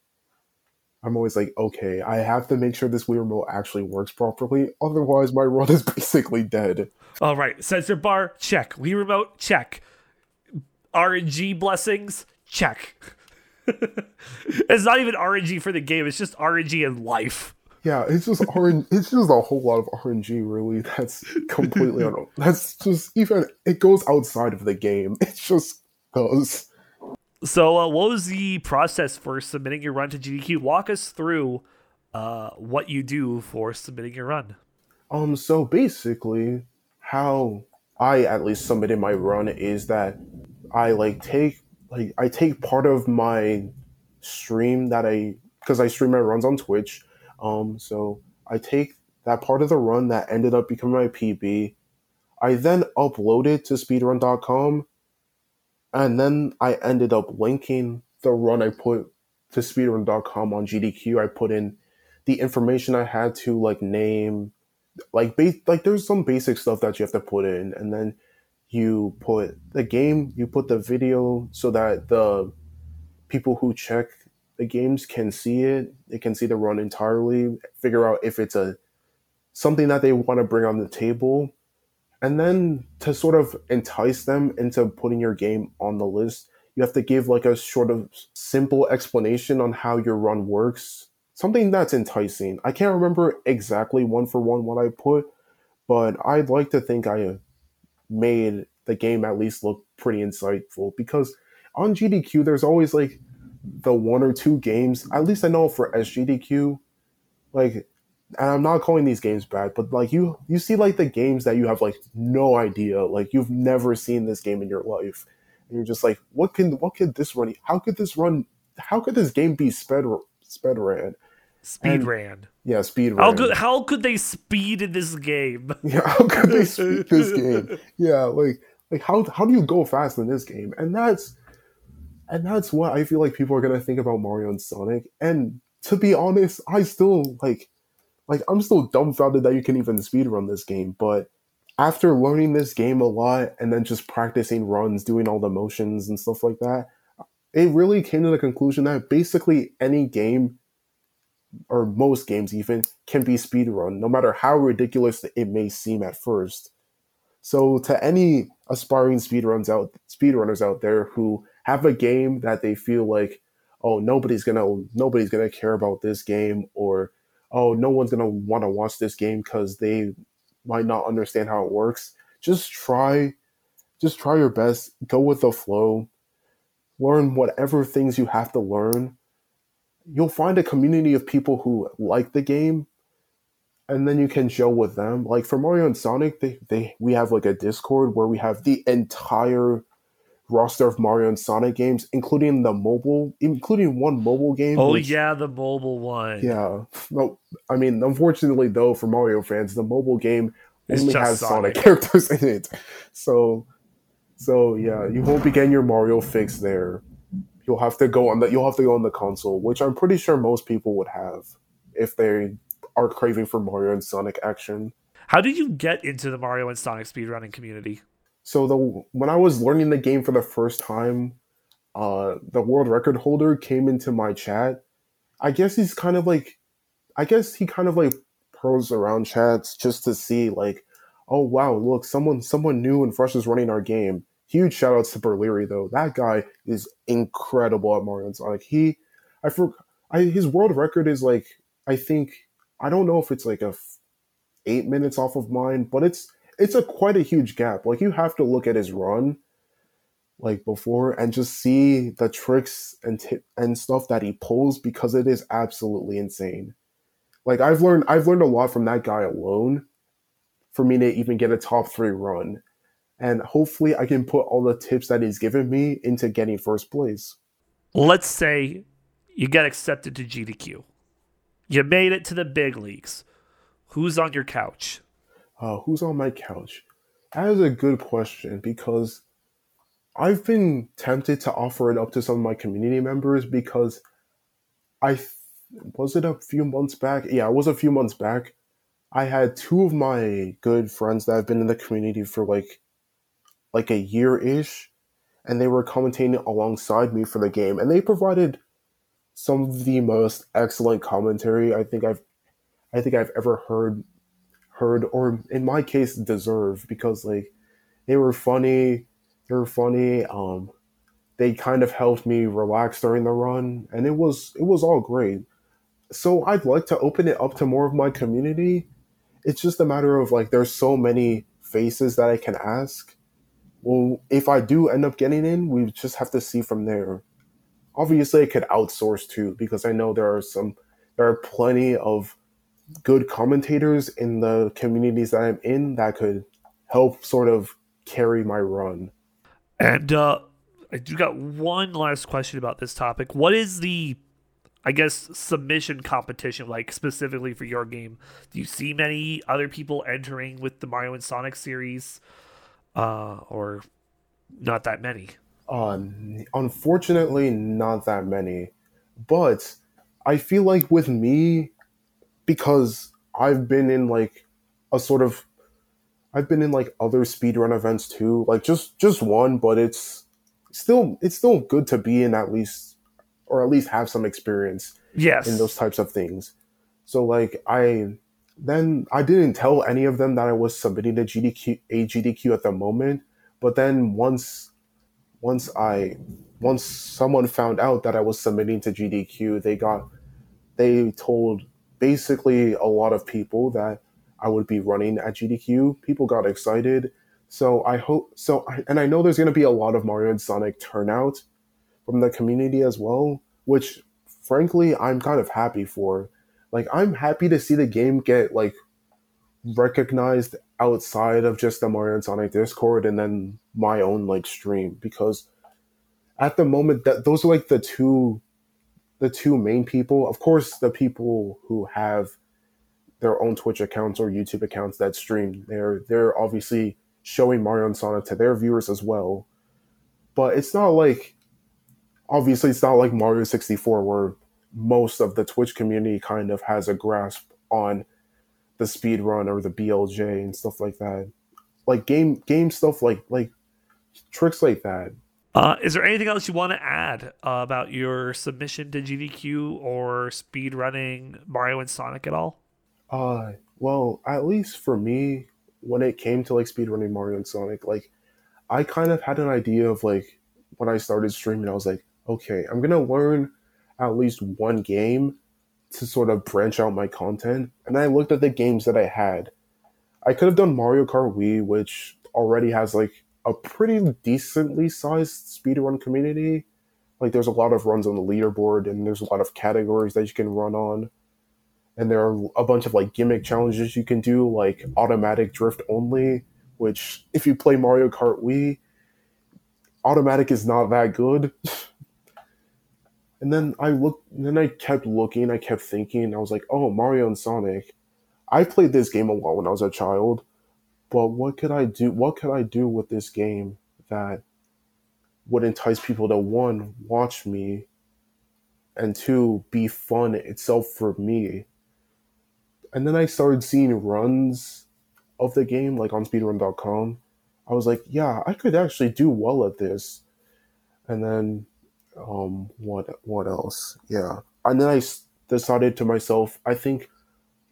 I'm always like, okay, I have to make sure this Wii remote actually works properly. Otherwise, my run is basically dead. All right, sensor bar check. Wii remote check. RNG blessings check. It's not even RNG for the game. It's just RNG in life. Yeah, it's just RNG. It's just a whole lot of RNG. Really, that's completely That's just even. It goes outside of the game. It just does. So, uh, what was the process for submitting your run to GDQ? Walk us through uh, what you do for submitting your run. Um. So basically, how I at least submitted my run is that I like take like I take part of my stream that I because I stream my runs on Twitch. Um. So I take that part of the run that ended up becoming my PB. I then upload it to speedrun.com and then I ended up linking the run I put to speedrun.com on GDQ. I put in the information I had to like name, like ba- like there's some basic stuff that you have to put in, and then you put the game, you put the video so that the people who check the games can see it. They can see the run entirely, figure out if it's a something that they want to bring on the table, and then to sort of entice them into putting your game on the list, you have to give like a sort of simple explanation on how your run works. Something that's enticing. I can't remember exactly one for one what I put, but I'd like to think I made the game at least look pretty insightful because on GDQ there's always like the one or two games, at least I know for SGDQ, like and I'm not calling these games bad, but like you you see like the games that you have like no idea, like you've never seen this game in your life. And you're just like, what can what could this run? How could this run? How could this game be sped sped ran? Speed And- ran. Yeah, speed ran. How good? How could they speed in this game? Yeah, how could they speed this game? Yeah, like like how how do you go fast in this game? And that's and that's what I feel like people are gonna think about Mario and Sonic. And to be honest, I still like like I'm still dumbfounded that you can even speedrun this game, but after learning this game a lot and then just practicing runs, doing all the motions and stuff like that, it really came to the conclusion that basically any game or most games even can be speedrun, no matter how ridiculous it may seem at first. So to any aspiring speedruns out speedrunners out there who have a game that they feel like, oh nobody's gonna nobody's gonna care about this game or oh, no one's gonna want to watch this game because they might not understand how it works. Just try, just try your best. Go with the flow. Learn whatever things you have to learn. You'll find a community of people who like the game, and then you can gel with them. Like for Mario and Sonic, they, they we have like a Discord where we have the entire roster of Mario and Sonic games, including the mobile, including one mobile game. Oh which, yeah, the mobile one. Yeah. No, I mean, unfortunately though, for Mario fans, the mobile game it's only has Sonic. Sonic characters in it. So, so yeah, you won't be getting your Mario fix there. You'll have to go on the you'll have to go on the console, which I'm pretty sure most people would have if they are craving for Mario and Sonic action. How did you get into the Mario and Sonic speedrunning community? So the when I was learning the game for the first time, uh, the world record holder came into my chat. I guess he's kind of like, I guess he kind of like pros around chats just to see like, oh wow, look, someone someone new and fresh is running our game. Huge shout outs to Berleary though. That guy is incredible at and Sonic. He, I for, I his world record is like I think I don't know if it's like a f- eight minutes off of mine, but it's it's a quite a huge gap. Like you have to look at his run like before and just see the tricks and t- and stuff that he pulls because it is absolutely insane. Like I've learned I've learned a lot from that guy alone for me to even get a top 3 run. And hopefully I can put all the tips that he's given me into getting first place. Let's say you get accepted to GDQ. You made it to the big leagues. Who's on your couch? Uh, who's on my couch? That is a good question because I've been tempted to offer it up to some of my community members because I was it a few months back? Yeah, it was a few months back. I had two of my good friends that have been in the community for like like a year ish, and they were commentating alongside me for the game, and they provided some of the most excellent commentary I think I've I think I've ever heard heard or in my case deserve because like they were funny they were funny um they kind of helped me relax during the run and it was it was all great. So i'd like to open it up to more of my community. It's just a matter of like there's so many faces that i can ask well if i do end up getting in we just have to see from there obviously i could outsource too because i know there are some there are plenty of good commentators in the communities that I'm in that could help sort of carry my run. And uh, I do got one last question about this topic. What is the, I guess, submission competition like specifically for your game? Do you see many other people entering with the Mario and Sonic series, uh, or not that many? Um, unfortunately, not that many. But I feel like with me, because I've been in like a sort of I've been in like other speedrun events too, like just just one, but it's still it's still good to be in at least or at least have some experience yes in those types of things. So like I then I didn't tell any of them that I was submitting to GDQ a GDQ at the moment, but then once once I once someone found out that I was submitting to GDQ, they got they told basically a lot of people that I would be running at GDQ. People got excited. So I hope so and I know there's going to be a lot of Mario and Sonic turnout from the community as well, which frankly I'm kind of happy for. Like I'm happy to see the game get like recognized outside of just the Mario and Sonic Discord and then my own like stream because at the moment that those are like the two the two main people. Of course, the people who have their own Twitch accounts or YouTube accounts that stream, they're they're obviously showing Mario and Sonic to their viewers as well. But it's not like obviously it's not like Mario 64 where most of the Twitch community kind of has a grasp on the speed run or the BLJ and stuff like that. Like game game stuff like like tricks like that uh, is there anything else you want to add uh, about your submission to GDQ or speed running Mario and Sonic at all? Uh, well, at least for me, when it came to like speed running Mario and Sonic, like I kind of had an idea of like when I started streaming, I was like, okay, I'm gonna learn at least one game to sort of branch out my content. And I looked at the games that I had. I could have done Mario Kart Wii, which already has like a pretty decently sized speedrun community. Like there's a lot of runs on the leaderboard and there's a lot of categories that you can run on. And there are a bunch of like gimmick challenges you can do, like automatic drift only, which if you play Mario Kart Wii, automatic is not that good. and then I looked, then I kept looking, I kept thinking, I was like, oh, Mario and Sonic. I played this game a lot when I was a child, but what could I do? What could I do with this game that would entice people to one, watch me, and two, be fun itself for me? And then I started seeing runs of the game, like on speedrun.com. I was like, yeah, I could actually do well at this. And then, um, what what else? Yeah, and then I decided to myself, I think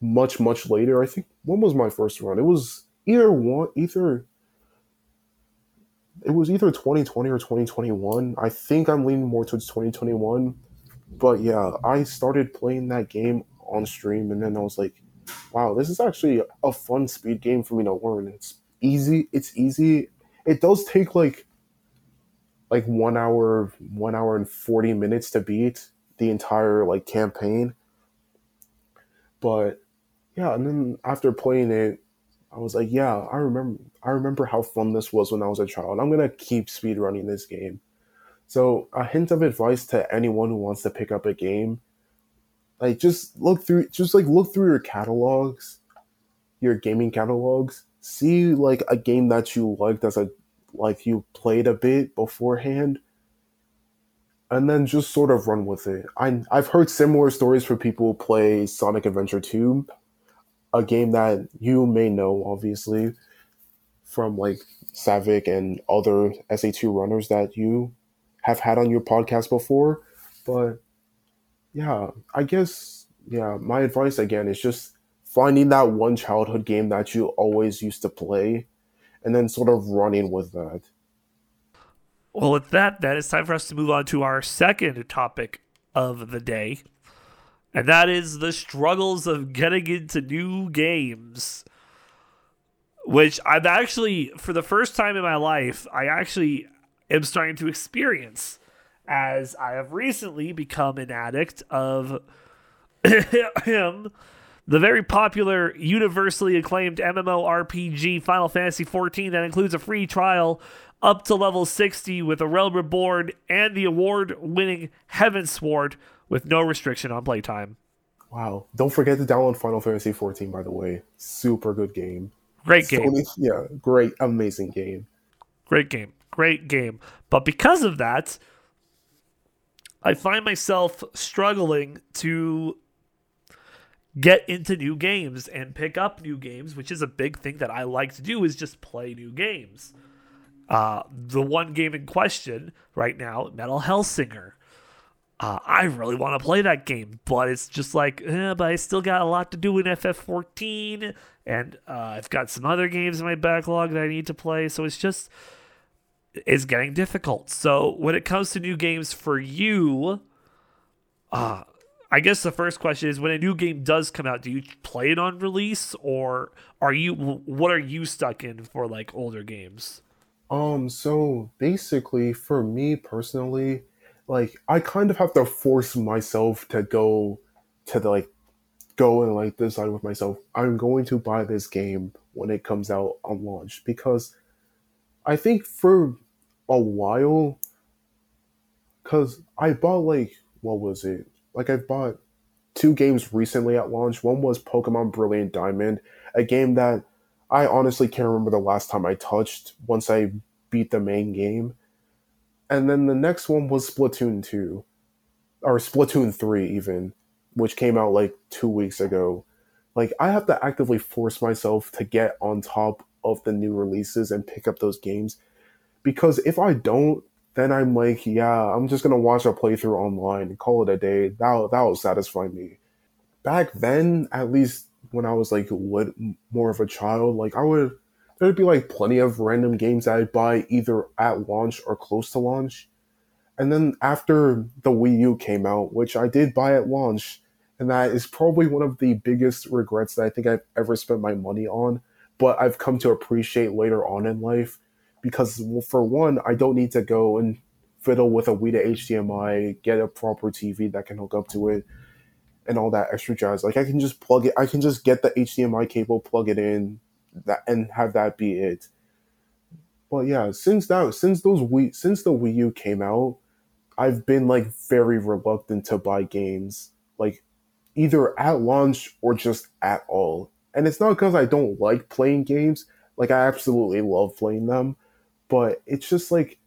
much much later. I think when was my first run? It was either one, either it was either 2020 or 2021. I think I'm leaning more towards 2021. But yeah, I started playing that game on stream, and then I was like, wow, this is actually a fun speed game for me to learn. It's easy. It's easy. It does take like like one hour, one hour and forty minutes to beat the entire like campaign. But yeah, and then after playing it, I was like, yeah, I remember I remember how fun this was when I was a child. I'm gonna keep speedrunning this game. So a hint of advice to anyone who wants to pick up a game like just look through just like look through your catalogs your gaming catalogs see like a game that you liked as a like you played a bit beforehand and then just sort of run with it. I, i've heard similar stories for people who play sonic adventure 2 a game that you may know obviously from like Savic and other SA2 runners that you have had on your podcast before. But yeah, I guess yeah, my advice again is just finding that one childhood game that you always used to play and then sort of running with that. Well, with that, that is time for us to move on to our second topic of the day. And that is the struggles of getting into new games. Which I'm actually, for the first time in my life, I actually am starting to experience as I have recently become an addict of him, the very popular, universally acclaimed MMORPG Final Fantasy XIV that includes a free trial up to level 60 with a Realm Reborn and the award winning Heavensward with no restriction on playtime. Wow. Don't forget to download Final Fantasy XIV, by the way. Super good game. Great game. yeah, great, amazing game. Great game. Great game. But because of that, I find myself struggling to get into new games and pick up new games, which is a big thing that I like to do is just play new games. Uh, the one game in question right now, Metal Hellsinger. Uh, I really want to play that game, but it's just like, eh, but I still got a lot to do in FF14, and uh, I've got some other games in my backlog that I need to play. So it's just, it's getting difficult. So when it comes to new games for you, uh, I guess the first question is when a new game does come out, do you play it on release or are you what are you stuck in for like older games? Um so basically for me personally, like I kind of have to force myself to go to the, like go and like decide with myself, I'm going to buy this game when it comes out on launch because I think for a while because I bought like what was it? Like I've bought two games recently at launch. One was Pokemon Brilliant Diamond, a game that I honestly can't remember the last time I touched once I beat the main game. And then the next one was Splatoon 2 or Splatoon 3 even, which came out like 2 weeks ago. Like I have to actively force myself to get on top of the new releases and pick up those games because if I don't, then I'm like, yeah, I'm just gonna watch a playthrough online and call it a day. That that will satisfy me. Back then, at least when I was like what more of a child, like I would there'd be like plenty of random games that I'd buy either at launch or close to launch. And then after the Wii U came out, which I did buy at launch, and that is probably one of the biggest regrets that I think I've ever spent my money on. But I've come to appreciate later on in life because, for one, I don't need to go and fiddle with a Wii to HDMI, get a proper TV that can hook up to it, and all that extra jazz. Like I can just plug it. I can just get the HDMI cable, plug it in, that and have that be it. But yeah, since that since those Wii since the Wii U came out, I've been like very reluctant to buy games like either at launch or just at all. And it's not because I don't like playing games. Like I absolutely love playing them, but it's just like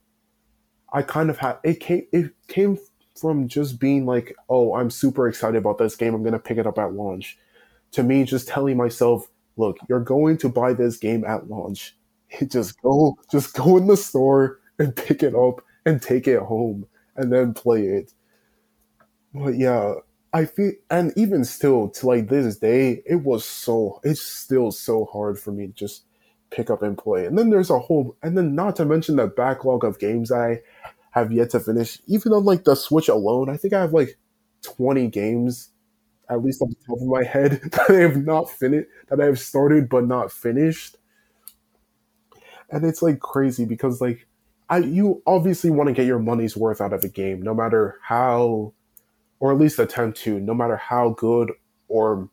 I kind of had it came it came from just being like, oh, I'm super excited about this game. I'm gonna pick it up at launch. To me, just telling myself, look, you're going to buy this game at launch. just go, just go in the store and pick it up and take it home and then play it. But yeah, I feel, and even still, to like this day, it was so, it's still so hard for me just pick up and play. And then there's a whole, and then not to mention the backlog of games I have yet to finish. Even on like the Switch alone, I think I have like 20 games, at least on the top of my head, that I have not finished, that I have started but not finished. And it's like crazy because like I you obviously want to get your money's worth out of a game, no matter how, or at least attempt to, no matter how good or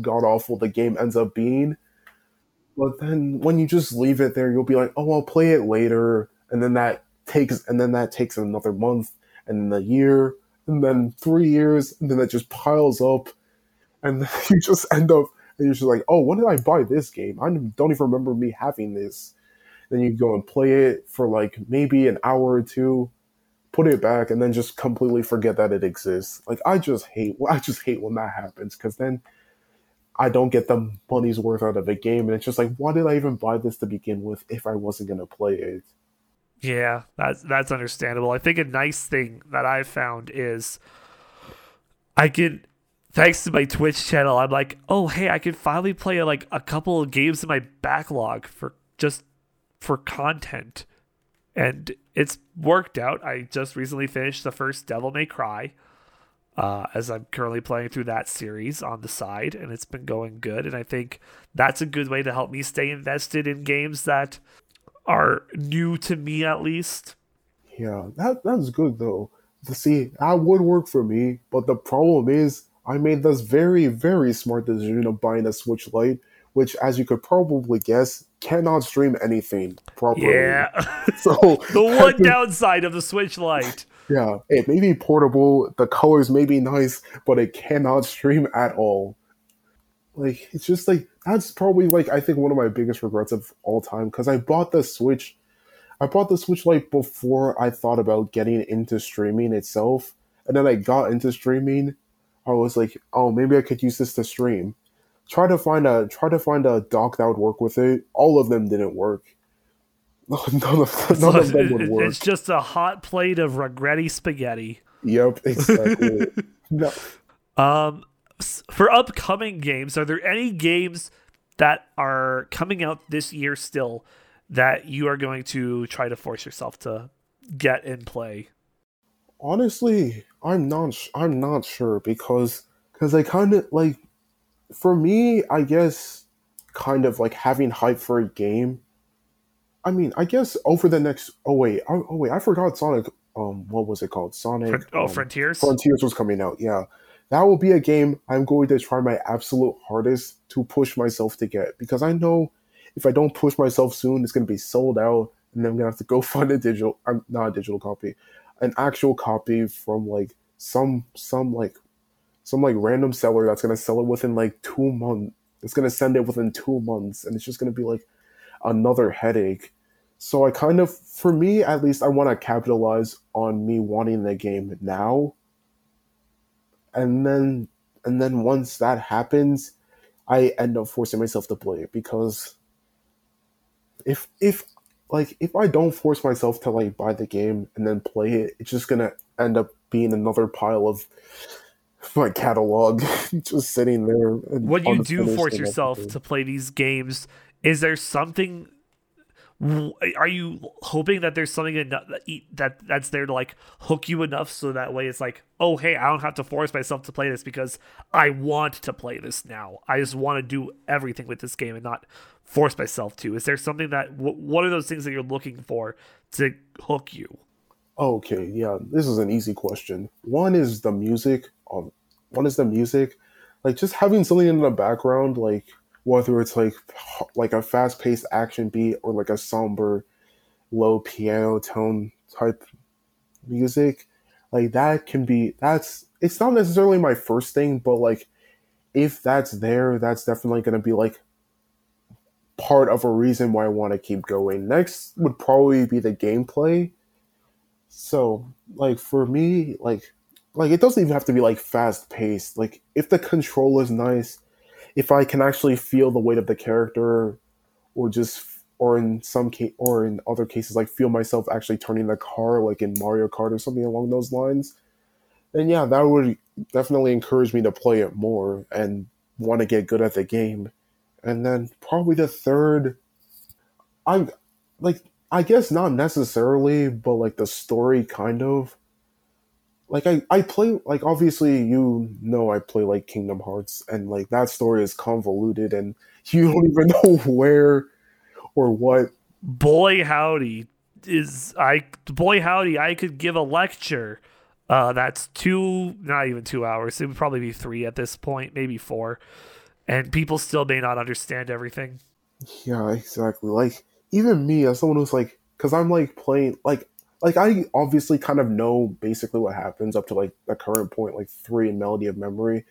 god awful the game ends up being. But then when you just leave it there, you'll be like, oh, I'll play it later, and then that takes, and then that takes another month, and then a year, and then three years, and then that just piles up, and you just end up, and you're just like, oh, when did I buy this game? I don't even remember me having this then you go and play it for like maybe an hour or two, put it back, and then just completely forget that it exists. Like I just hate, I just hate when that happens because then I don't get the money's worth out of a game, and it's just like, why did I even buy this to begin with if I wasn't gonna play it? Yeah, that's that's understandable. I think a nice thing that I've found is I can thanks to my Twitch channel, I'm like, oh hey, I can finally play like a couple of games in my backlog for just for content. And it's worked out. I just recently finished the first Devil May Cry, uh, as I'm currently playing through that series on the side, and it's been going good. And I think that's a good way to help me stay invested in games that are new to me, at least. Yeah, that that's good though. To see that would work for me, but the problem is I made this very very smart decision of buying a Switch Lite which, as you could probably guess, cannot stream anything properly. Yeah. so the one downside of the Switch Lite. Yeah, it may be portable, the colors may be nice, but it cannot stream at all. Like it's just like that's probably like I think one of my biggest regrets of all time because I bought the Switch. I bought the Switch Lite before I thought about getting into streaming itself, and then I got into streaming. I was like, oh, maybe I could use this to stream try to find a try to find a dock that would work with it. All of them didn't work. None of, none of them would work. It's just a hot plate of regretty spaghetti. Yep, exactly. no. Um, for upcoming games, are there any games that are coming out this year still that you are going to try to force yourself to get and play? Honestly, I'm not. I'm not sure because because I kind of like for me, I guess kind of like having hype for a game. I mean, I guess over the next oh wait, oh, oh wait, I forgot Sonic um what was it called? Sonic Oh um, Frontiers? Frontiers was coming out, yeah. That will be a game I'm going to try my absolute hardest to push myself to get because I know if I don't push myself soon, it's gonna be sold out, and then I'm gonna have to go find a digital, I'm not a digital copy, an actual copy from like some some like some like random seller that's gonna sell it within like two months. It's gonna send it within two months, and it's just gonna be like another headache. So I kind of, for me at least, I want to capitalize on me wanting the game now, and then and then once that happens, I end up forcing myself to play it because if if like if I don't force myself to like buy the game and then play it, it's just gonna end up being another pile of my catalog just sitting there. When you do force yourself to play these games, is there something? are you hoping that there's something enough that that's there to like hook you enough so that way it's like oh hey i don't have to force myself to play this because i want to play this now. I just want to do everything with this game and not force myself to. Is there something that what are those things that you're looking for to hook you? Okay yeah this is an easy question. One is the music um, one is the music. Like just having something in the background like whether it's like like a fast paced action beat or like a somber low piano tone type music like that can be that's it's not necessarily my first thing but like if that's there that's definitely to be like part of a reason why i want to keep going. Next would probably be the gameplay. So like for me like like it doesn't even have to be like fast paced like if the control is nice if I can actually feel the weight of the character, or just or in some case or in other cases like feel myself actually turning the car like in Mario Kart or something along those lines, then yeah, that would definitely encourage me to play it more and want to get good at the game. And then probably the third, I'm like I guess not necessarily, but like the story kind of like I, I play like obviously you know I play like Kingdom Hearts and like that story is convoluted and you don't even know where or what. Boy howdy is I boy howdy I could give a lecture. Uh, that's two not even two hours. It would probably be three at this point, maybe four. And people still may not understand everything. Yeah, exactly. Like even me as someone who's like because I'm like playing like like I obviously kind of know basically what happens up to like the current point, like three in Melody of Memory,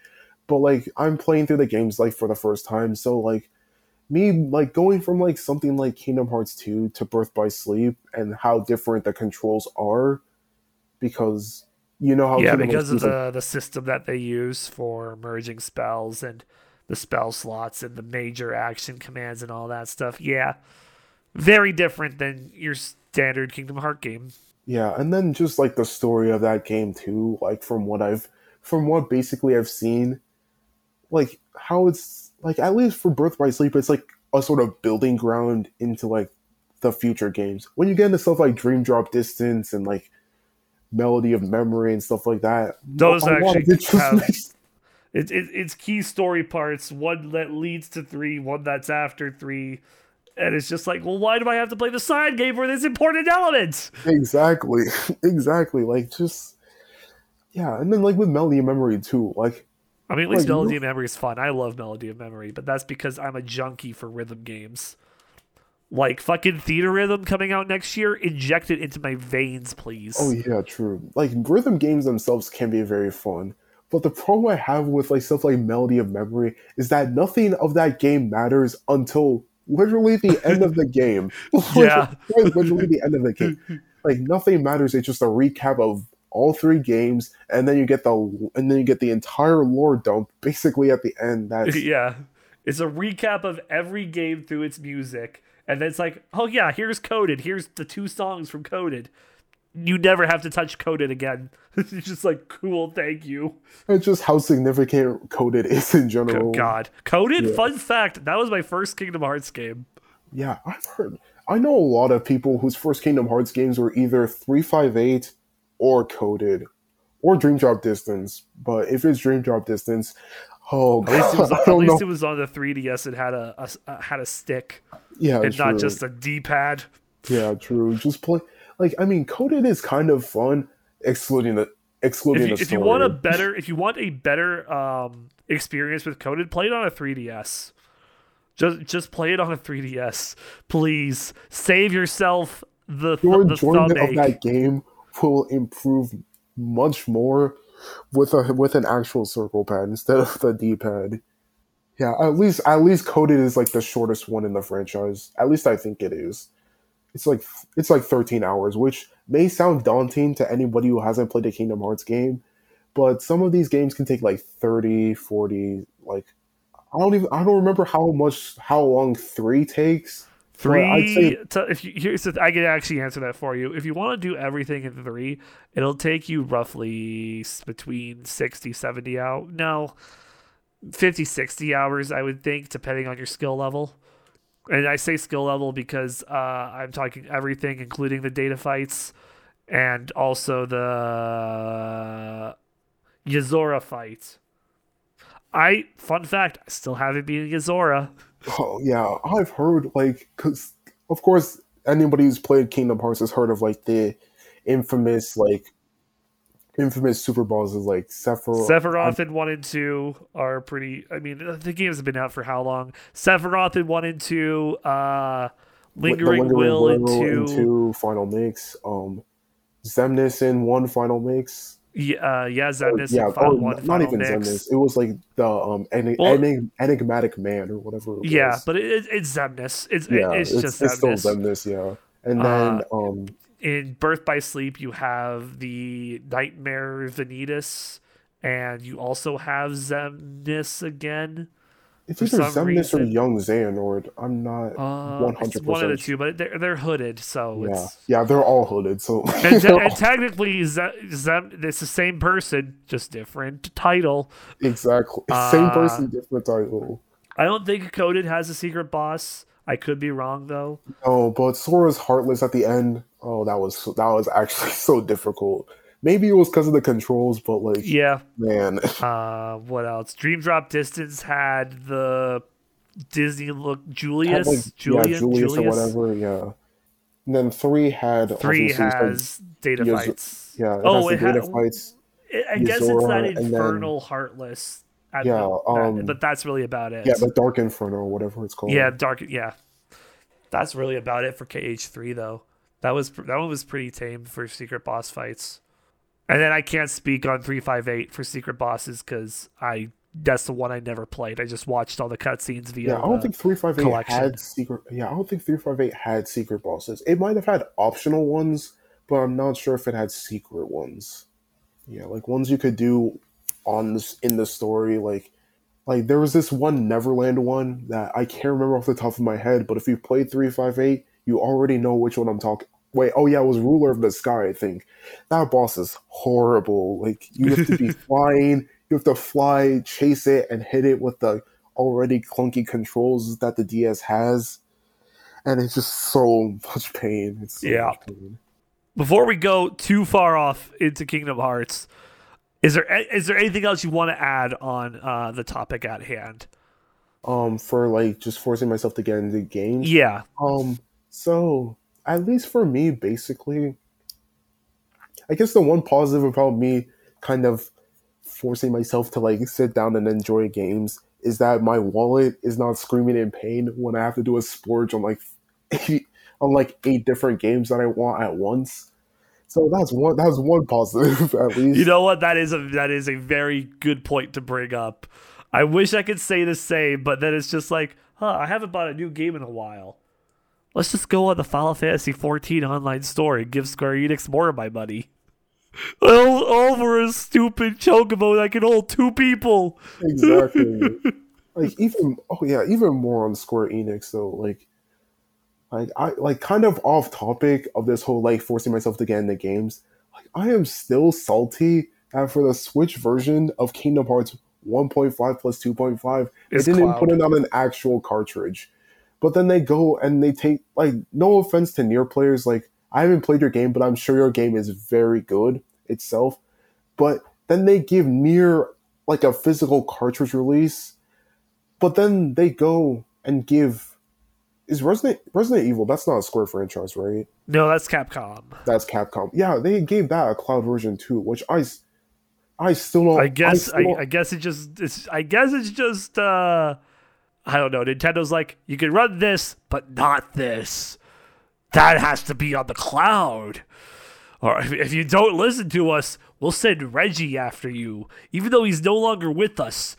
but like I'm playing through the games like for the first time, so like me like going from like something like Kingdom Hearts 2 to Birth by Sleep and how different the controls are because you know how yeah Kingdom because of the like, the system that they use for merging spells and the spell slots and the major action commands and all that stuff. Yeah very different than your standard Kingdom Heart game. Yeah, and then just like the story of that game too, like from what I've from what basically I've seen, like how it's like at least for Birth by Sleep, it's like a sort of building ground into like the future games. When you get into stuff like Dream Drop Distance and like Melody of Memory and stuff like that, those actually have it, it, it's key story parts. One that leads to three, one that's after three and it's just like, well, why do I have to play the side game for this important element? Exactly, exactly. Like just yeah, and then like with Melody of Memory too. Like, I mean, at least like, Melody of Memory is fun. I love Melody of Memory, but that's because I'm a junkie for rhythm games. Like fucking Theatrhythm coming out next year, inject it into my veins, please. Oh yeah, true. Like rhythm games themselves can be very fun. But the problem I have with like stuff like Melody of Memory is that nothing of that game matters until literally the end of the game. yeah, literally the end of the game. Like nothing matters. It's just a recap of all three games, and then you get the and then you get the entire lore dump basically at the end. That's yeah, it's a recap of every game through its music, and then it's like, oh yeah, here's Coded. Here's the two songs from Coded you never have to touch coded again. it's just like cool, thank you. It's just how significant coded is in general. God, coded. Yeah. Fun fact: that was my first Kingdom Hearts game. Yeah, I've heard. I know a lot of people whose first Kingdom Hearts games were either three five eight or coded or Dream Drop Distance. But if it's Dream Drop Distance, oh god, at least it was, at least it was on the 3DS. It had a, a, had a stick. Yeah, and true. not just a D pad. Yeah, true. Just play like I mean, coded is kind of fun, excluding the excluding if you, the if you want a better if you want a better um, experience with coded, play it on a 3ds. Just just play it on a 3ds, please. Save yourself the your the enjoyment of that game will improve much more with a with an actual circle pad instead of the D pad. Yeah, at least at least coded is like the shortest one in the franchise. At least I think it is it's like it's like 13 hours, which may sound daunting to anybody who hasn't played a Kingdom Hearts game, but some of these games can take like 30, 40, like I don't even I don't remember how much how long 3 takes. Three. I'd say, to, if you, here's the, I can actually answer that for you. If you want to do everything in three, it'll take you roughly between 60, 70 out. No, 50, 60 hours, I would think, depending on your skill level And I say skill level because uh, I'm talking everything, including the data fights, and also the Yozora fight. I fun fact, I still haven't beaten Yozora. Oh yeah, I've heard like because of course anybody who's played Kingdom Hearts has heard of like the infamous like infamous super bosses like Sephiroth. Sephiroth in one and two are pretty. I mean, the games have been out for how long? Sephiroth in one and two. Uh, Lingering, the Will in Will two. in two final mix. Um, Xemnas in one final mix. Yeah, uh, yeah, Xemnas yeah, in final oh, one. not final even mix. Xemnas. It was like the um enig- Well- enig- enigmatic man or whatever. It Yeah, was. but it, it, it's Xemnas. It's yeah, it's, just it's still Xemnas. Xemnas. Yeah, and then Uh, um in Birth by Sleep, you have the Nightmare Vanitas, and you also have Xemnas again. it's either Xemnas or Young Xehanort. I'm not Uh, one it's hundred one of the two, but they're they're hooded, so Yeah, it's yeah, they're all hooded. So and, and technically, Zem, Zem, it's the same person, just different title. exactly same Uh, person, different title. I don't think Coded has a secret boss. I could be wrong though. Oh, but Sora's Heartless at the end. Oh, that was that was actually so difficult. Maybe it was because of the controls, but like, Yeah. man, Uh, what else? Dream Drop Distance had the Disney look had, Julius, like, Julian, yeah, Julius, Julius. or whatever. Yeah. And then three had Three has data Yozo- fights. yeah, it oh, has it data ha- fights. I- I guess it's that and then- Infernal Heartless. At Yeah, the, that- um, but that's really about it. Yeah, the Dark Inferno or whatever it's called. Yeah, dark. Yeah, that's really about it for KH three though. That was that one was pretty tame for secret boss fights. And then I can't speak on three five eight for secret bosses because I that's the one I never played. I just watched all the cutscenes via. Yeah, I don't think three five eight collection. had secret. Yeah, I don't think three five eight had secret bosses. It might have had optional ones, but I'm not sure if it had secret ones. Yeah, like ones you could do on this in the story. Like, like there was this one Neverland one that I can't remember off the top of my head. But if you played three five eight, you already know which one I'm talking. Wait, oh yeah, it was Ruler of the Sky. I think that boss is horrible. Like you have to be flying. You have to fly, chase it, and hit it with the already clunky controls that the DS has, and it's just so much pain. It's so Yeah. much pain. Before we go too far off into Kingdom Hearts, is there is there anything else you want to add on uh, the topic at hand? Um, for like just forcing myself to get into games. Yeah, Um, so at least for me, basically, I guess the one positive about me kind of forcing myself to like sit down and enjoy games is that my wallet is not screaming in pain when I have to do a splurge on like eight, on like eight different games that I want at once. So that's one that's one positive at least. you know what? That is a that is a very good point to bring up. I wish I could say the same, but then it's just like, huh? I haven't bought a new game in a while. Let's just go on the Final Fantasy 14 online store and give Square Enix more of my money. All, all for a stupid chocobo that can hold two people. exactly. like even oh yeah, even more on Square Enix though. Like, like I like kind of off topic of this whole like forcing myself to get into games. Like I am still salty that for the Switch version of Kingdom Hearts 1.5 plus 2.5, they didn't cloud. put it on an actual cartridge. But then they go and they take like no offense to NieR players, like I haven't played your game, but I'm sure your game is very good itself. But then they give NieR like a physical cartridge release, but then they go and give is Resident Resident Evil. That's not a Square franchise, right? No, that's Capcom. That's Capcom. Yeah, they gave that a cloud version too, which I I still don't. I guess still I, I guess it just it's I guess it's just uh I don't know. Nintendo's like you can run this, but not this. That has to be on the cloud. Or if, if you don't listen to us, we'll send Reggie after you, even though he's no longer with us.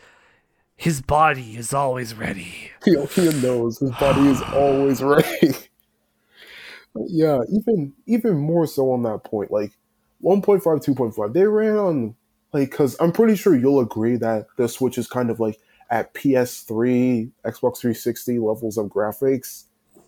His body is always ready. he, he knows his body is always ready. Yeah, even even more so on that point, like 1.5, 2.5, they ran on like because I'm pretty sure you'll agree that the Switch is kind of like at PS3, Xbox 360 levels of graphics.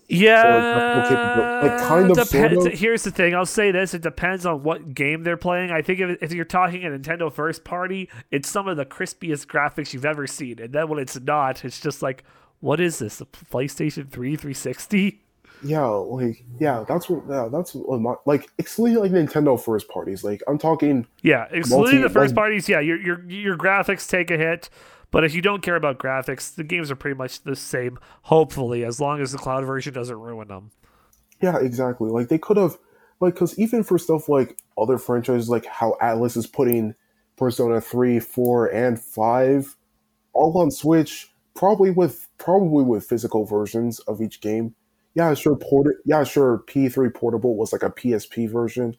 Yeah, like, kind of, sort of? Here's the thing. I'll say this: it depends on what game they're playing. I think if, if you're talking a Nintendo first party, it's some of the crispiest graphics you've ever seen, and then when it's not, it's just like, what is this? A PlayStation 3 360? Yeah, like yeah, that's what yeah, that's what my, like excluding like Nintendo first parties. Like I'm talking Yeah, excluding Multi- the first like- parties, yeah, your your your graphics take a hit, but if you don't care about graphics, the games are pretty much the same. Hopefully, as long as the cloud version doesn't ruin them. Yeah, exactly. Like they could have, like, because even for stuff like other franchises, like how Atlus is putting Persona three, four, and five all on Switch, probably with probably with physical versions of each game. Yeah, sure. Port. Yeah, sure. P three portable was like a PSP version.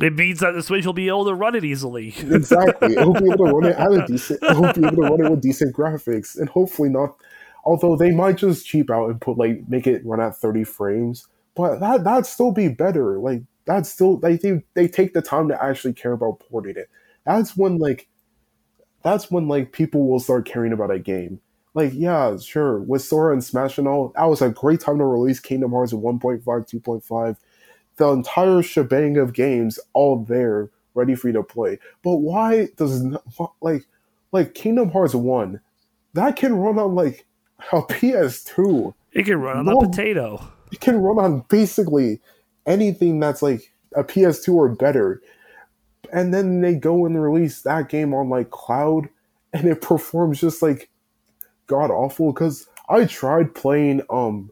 It means that the Switch will be able to run it easily. Exactly. It'll be able to run it at a decent. It'll be able to run it with decent graphics, and hopefully not. Although they might just cheap out and put like make it run at thirty frames, but that that'd still be better. Like that's still they they they take the time to actually care about porting it. That's when like that's when like people will start caring about a game. Like yeah, sure, with Sora and Smash and all, that was a great time to release Kingdom Hearts 1.5, 2.5, the entire shebang of games all there ready for you to play. But why does not, like like Kingdom Hearts 1 that can run on like a PS2. It can run on No. a potato. It can run on basically anything that's like a PS2 or better. And then they go and release that game on like cloud and it performs just like god awful cuz I tried playing um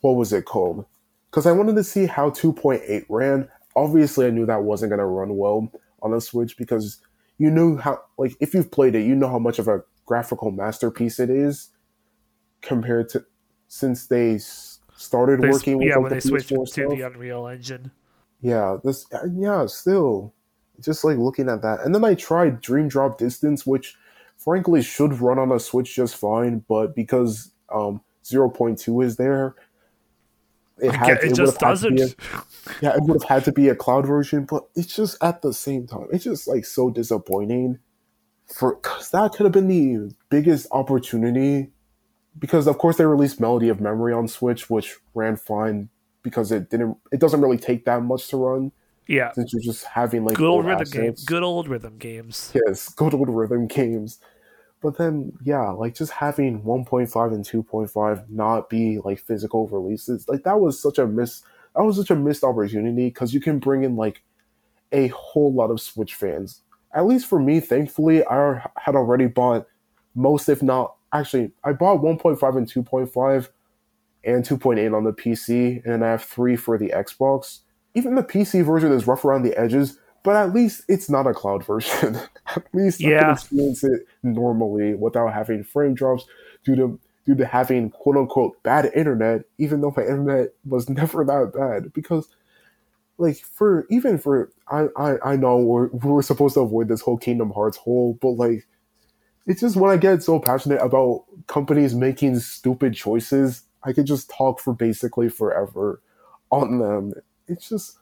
what was it called? Cuz I wanted to see how 2.8 ran. Obviously I knew that wasn't going to run well on a Switch because you know how like if you've played it, you know how much of a graphical masterpiece it is compared to since they started working with yeah, like, when the they switched PS4 to stuff. the Unreal Engine. Yeah, this uh, yeah, still just like looking at that. And then I tried Dream Drop Distance, which frankly should run on a Switch just fine, but because um 0.2 is there, it had it it just would have had to be doesn't. a, yeah, it would have had to be a cloud version, but it's just at the same time, it's just like so disappointing. For cause that could have been the biggest opportunity. Because of course they released Melody of Memory on Switch, which ran fine because it didn't it doesn't really take that much to run Yeah, since you're just having like good old old rhythm games. Good old rhythm games. Yes, good old rhythm games. But then, yeah, like just having 1.5 and 2.5 not be like physical releases, like that was such a miss. That was such a missed opportunity because you can bring in like a whole lot of Switch fans. At least for me, thankfully, I had already bought most, if not actually, I bought 1.5 and 2.5 and 2.8 on the PC, and I have three for the Xbox. Even the PC version is rough around the edges, but at least it's not a cloud version. at least I Yeah. can experience it normally without having frame drops due to due to having quote unquote bad internet, even though my internet was never that bad. Because like for even for I I, I know we're we're supposed to avoid this whole Kingdom Hearts hole, but like it's just when I get so passionate about companies making stupid choices, I could just talk for basically forever on them. It's just,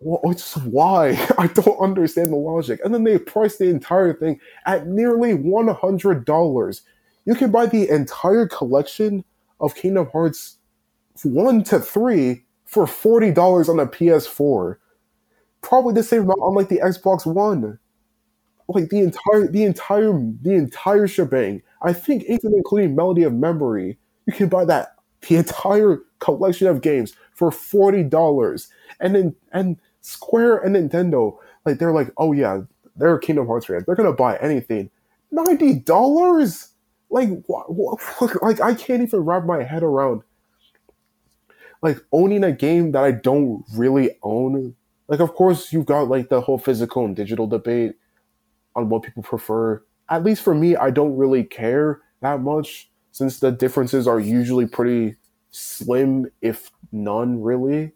it's just why I don't understand the logic. And then they price the entire thing at nearly one hundred dollars. You can buy the entire collection of Kingdom Hearts one to three for forty dollars on a PS4. Probably the same amount on like the Xbox One like the entire the entire the entire shebang. I think even including Melody of Memory, you can buy that the entire collection of games for forty dollars. And then and Square and Nintendo, like they're like, oh yeah, they're Kingdom Hearts fans. They're gonna buy anything. Ninety dollars? Like what? Like I can't even wrap my head around like owning a game that I don't really own. Like of course you've got like the whole physical and digital debate on what people prefer. At least for me, I don't really care that much since the differences are usually pretty slim, if none, really.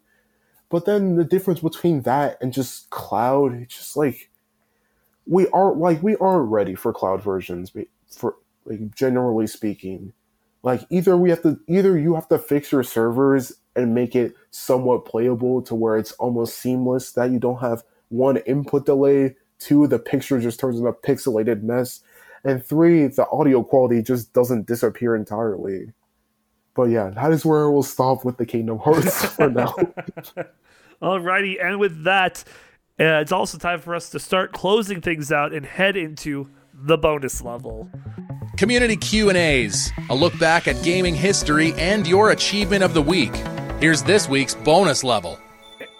But then the difference between that and just cloud, it's just like we aren't like we aren't ready for cloud versions. For like generally speaking, like either we have to either you have to fix your servers and make it somewhat playable to where it's almost seamless that you don't have one input delay Two, the picture just turns into a pixelated mess. And three, the audio quality just doesn't disappear entirely. But yeah, that is where we'll stop with the Kingdom Hearts for now. Alrighty, and with that, uh, it's also time for us to start closing things out and head into the bonus level. Community Q&As, a look back at gaming history and your achievement of the week. Here's this week's bonus level.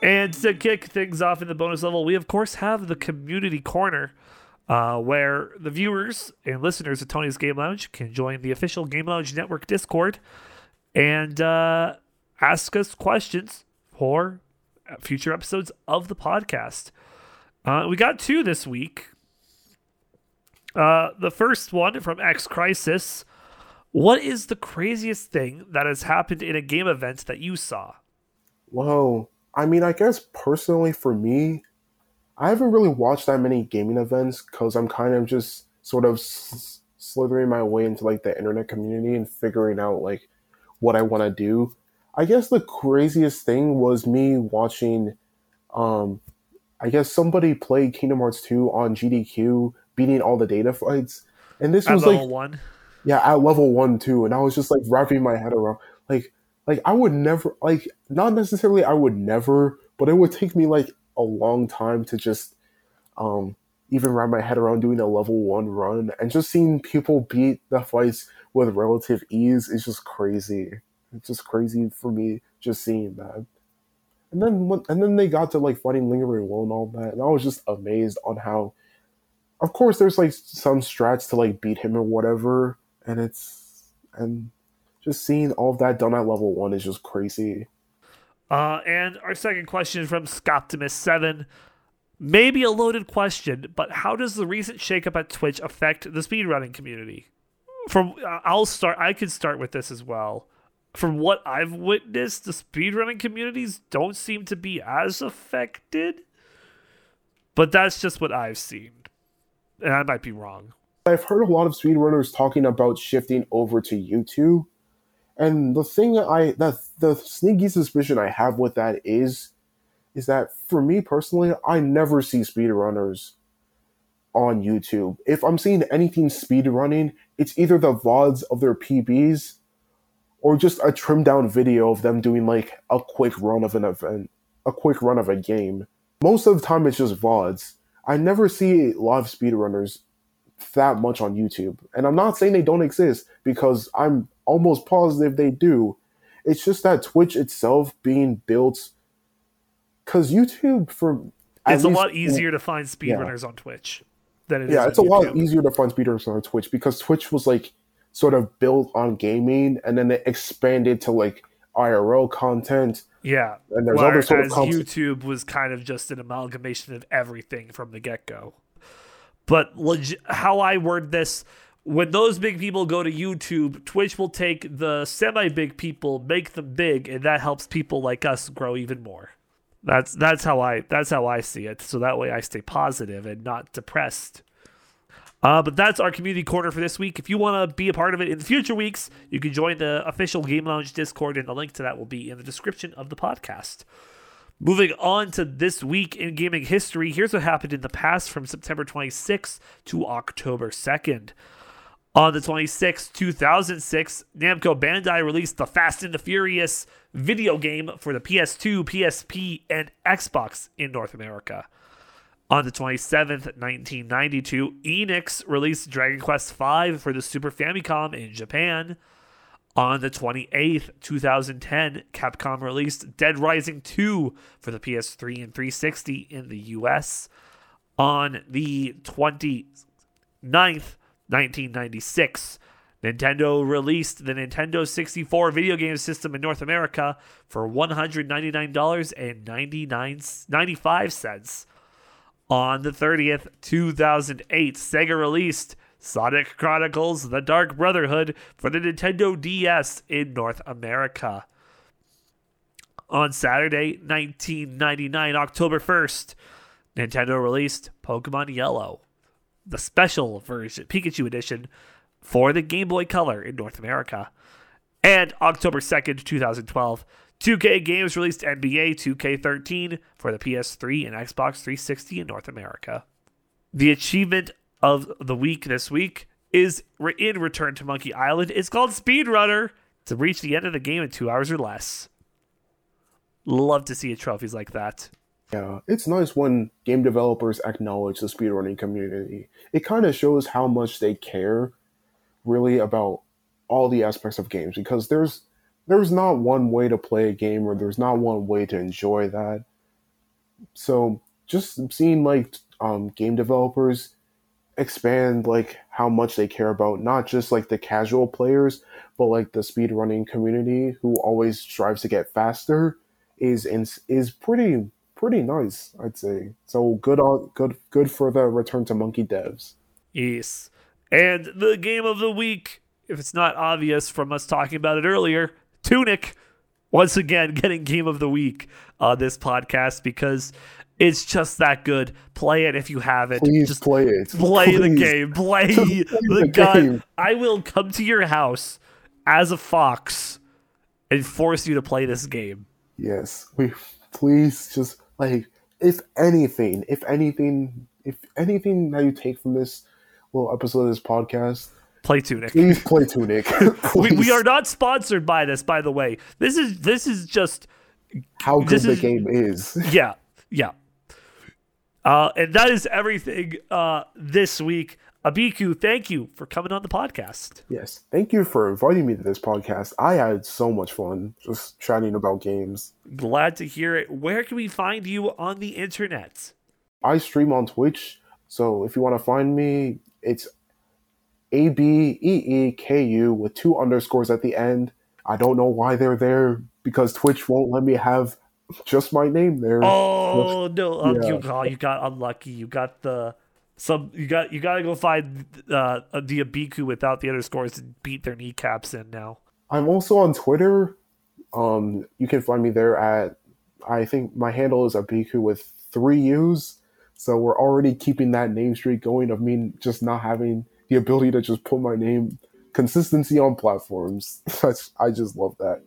And to kick things off in the bonus level, we of course have the community corner, uh, where the viewers and listeners of Tony's Game Lounge can join the official Game Lounge Network Discord and uh, ask us questions for future episodes of the podcast. Uh, we got two this week. Uh, the first one from X Crisis. What is the craziest thing that has happened in a game event that you saw? Whoa. I mean, I guess personally for me, I haven't really watched that many gaming events because I'm kind of just sort of slithering my way into like the internet community and figuring out like what I want to do. I guess the craziest thing was me watching, um, I guess somebody played Kingdom Hearts 2 on GDQ, beating all the data fights. And this At was level like, one. yeah, at level one too. And I was just like wrapping my head around, like, like I would never, like, not necessarily I would never, but it would take me like a long time to just, um, even wrap my head around doing a level one run and just seeing people beat the fights with relative ease is just crazy. It's just crazy for me just seeing that. And then when, and then they got to like fighting lingering will and all that, and I was just amazed on how. Of course, there's like some strats to like beat him or whatever, and it's and just seeing all of that done at level one is just crazy. Uh, and our second question is from Scoptimus7. Maybe a loaded question, but how does the recent shakeup at Twitch affect the speedrunning community? From uh, I'll start. I could start with this as well. From what I've witnessed, the speedrunning communities don't seem to be as affected. But that's just what I've seen, and I might be wrong. I've heard a lot of speedrunners talking about shifting over to YouTube. And the thing that I that the sneaky suspicion I have with that is is that for me personally, I never see speedrunners on YouTube. If I'm seeing anything speedrunning, it's either the VODs of their PBs or just a trimmed down video of them doing like a quick run of an event, a quick run of a game. Most of the time it's just VODs. I never see live speedrunners that much on YouTube. And I'm not saying they don't exist because I'm almost positive they do. It's just that Twitch itself being built because YouTube for It's a lot easier to find speedrunners on Twitch than it is yeah, it's a lot easier to find speedrunners on Twitch because Twitch was like sort of built on gaming and then it expanded to like IRL content Yeah. and there's other sort of content. YouTube was kind of just an amalgamation of everything from the get go. But legi- how I word this, when those big people go to YouTube, Twitch will take the semi big people, make them big, and that helps people like us grow even more. That's that's how I that's how I see it. So that way I stay positive and not depressed. Uh, but that's our community corner for this week. If you want to be a part of it in future weeks, you can join the official Game Lounge Discord, and the link to that will be in the description of the podcast. Moving on to this week in gaming history, here's what happened in the past from September 26th to October 2nd. On the 26th, 2006, Namco Bandai released the Fast and the Furious video game for the PS2, PSP, and Xbox in North America. On the 27th, 1992, Enix released Dragon Quest V for the Super Famicom in Japan. On the 28th, 2010, Capcom released Dead Rising 2 for the PS3 and 360 in the US. On the 29th, 1996, Nintendo released the Nintendo 64 video game system in North America for $199.95. On the 30th, 2008, Sega released Sonic Chronicles The Dark Brotherhood for the Nintendo DS in North America. On Saturday, 1999, October 1st, Nintendo released Pokemon Yellow, the special version, Pikachu edition, for the Game Boy Color in North America. And October 2nd, 2012, 2K Games released NBA 2K13 for the PS3 and Xbox 360 in North America. The achievement of the week this week is in Return to Monkey Island. It's called Speedrunner to reach the end of the game in two hours or less. Love to see trophies like that. Yeah, it's nice when game developers acknowledge the speedrunning community. It kind of shows how much they care really about all the aspects of games because there's there's not one way to play a game or there's not one way to enjoy that. So just seeing like um, game developers expand like how much they care about not just like the casual players but like the speedrunning community who always strives to get faster is is pretty pretty nice i'd say. So good on good good for the return to monkey devs. Yes. And the game of the week if it's not obvious from us talking about it earlier tunic once again getting game of the week on this podcast because it's just that good. Play it if you have it. Please just play it. Play Please. the game. Play, play the, the gun. I will come to your house as a fox and force you to play this game. Yes. We please just like if anything, if anything, if anything that you take from this little episode of this podcast, play Tunic. Please play Tunic. we, we are not sponsored by this, by the way. This is this is just how good the is, game is. Yeah, yeah. Uh, and that is everything uh, this week. Abeeku, thank you for coming on the podcast. Yes, thank you for inviting me to this podcast. I had so much fun just chatting about games. Glad to hear it. Where can we find you on the internet? I stream on Twitch, so if you want to find me, it's A B E E K U with two underscores at the end. I don't know why they're there because Twitch won't let me have just my name there. Oh no! Um, yeah. you, oh, you got unlucky. You got the some. You got you got to go find uh, the Abeeku without the underscores and beat their kneecaps in now. I'm also on Twitter. Um, you can find me there at I think my handle is Abeeku with three U's. So we're already keeping that name streak going of me just not having the ability to just put my name consistency on platforms. That's I just love that.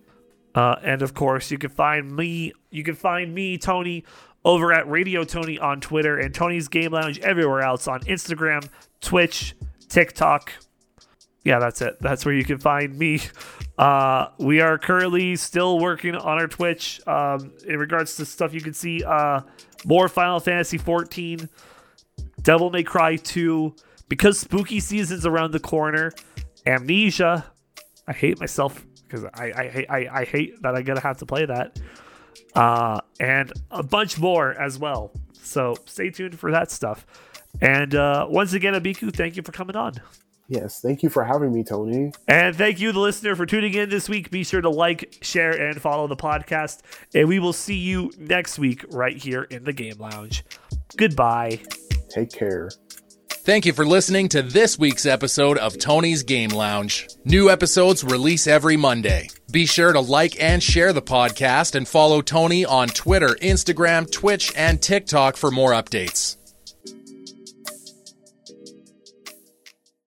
Uh, and of course, you can find me. You can find me, Tony, over at Radio Tony on Twitter and Tony's Game Lounge everywhere else on Instagram, Twitch, TikTok. Yeah, that's it. That's where you can find me. Uh, we are currently still working on our Twitch um, in regards to stuff you can see. Uh, more Final Fantasy 14, Devil May Cry 2, because spooky season's around the corner. Amnesia. I hate myself because I, I I I hate that I gotta have to play that. Uh, and a bunch more as well. So stay tuned for that stuff. And uh, once again, Abeeku, thank you for coming on. Yes, thank you for having me, Tony. And thank you, the listener, for tuning in this week. Be sure to like, share, and follow the podcast. And we will see you next week right here in the Game Lounge. Goodbye. Take care. Thank you for listening to this week's episode of Tony's Game Lounge. New episodes release every Monday. Be sure to like and share the podcast and follow Tony on Twitter, Instagram, Twitch, and TikTok for more updates.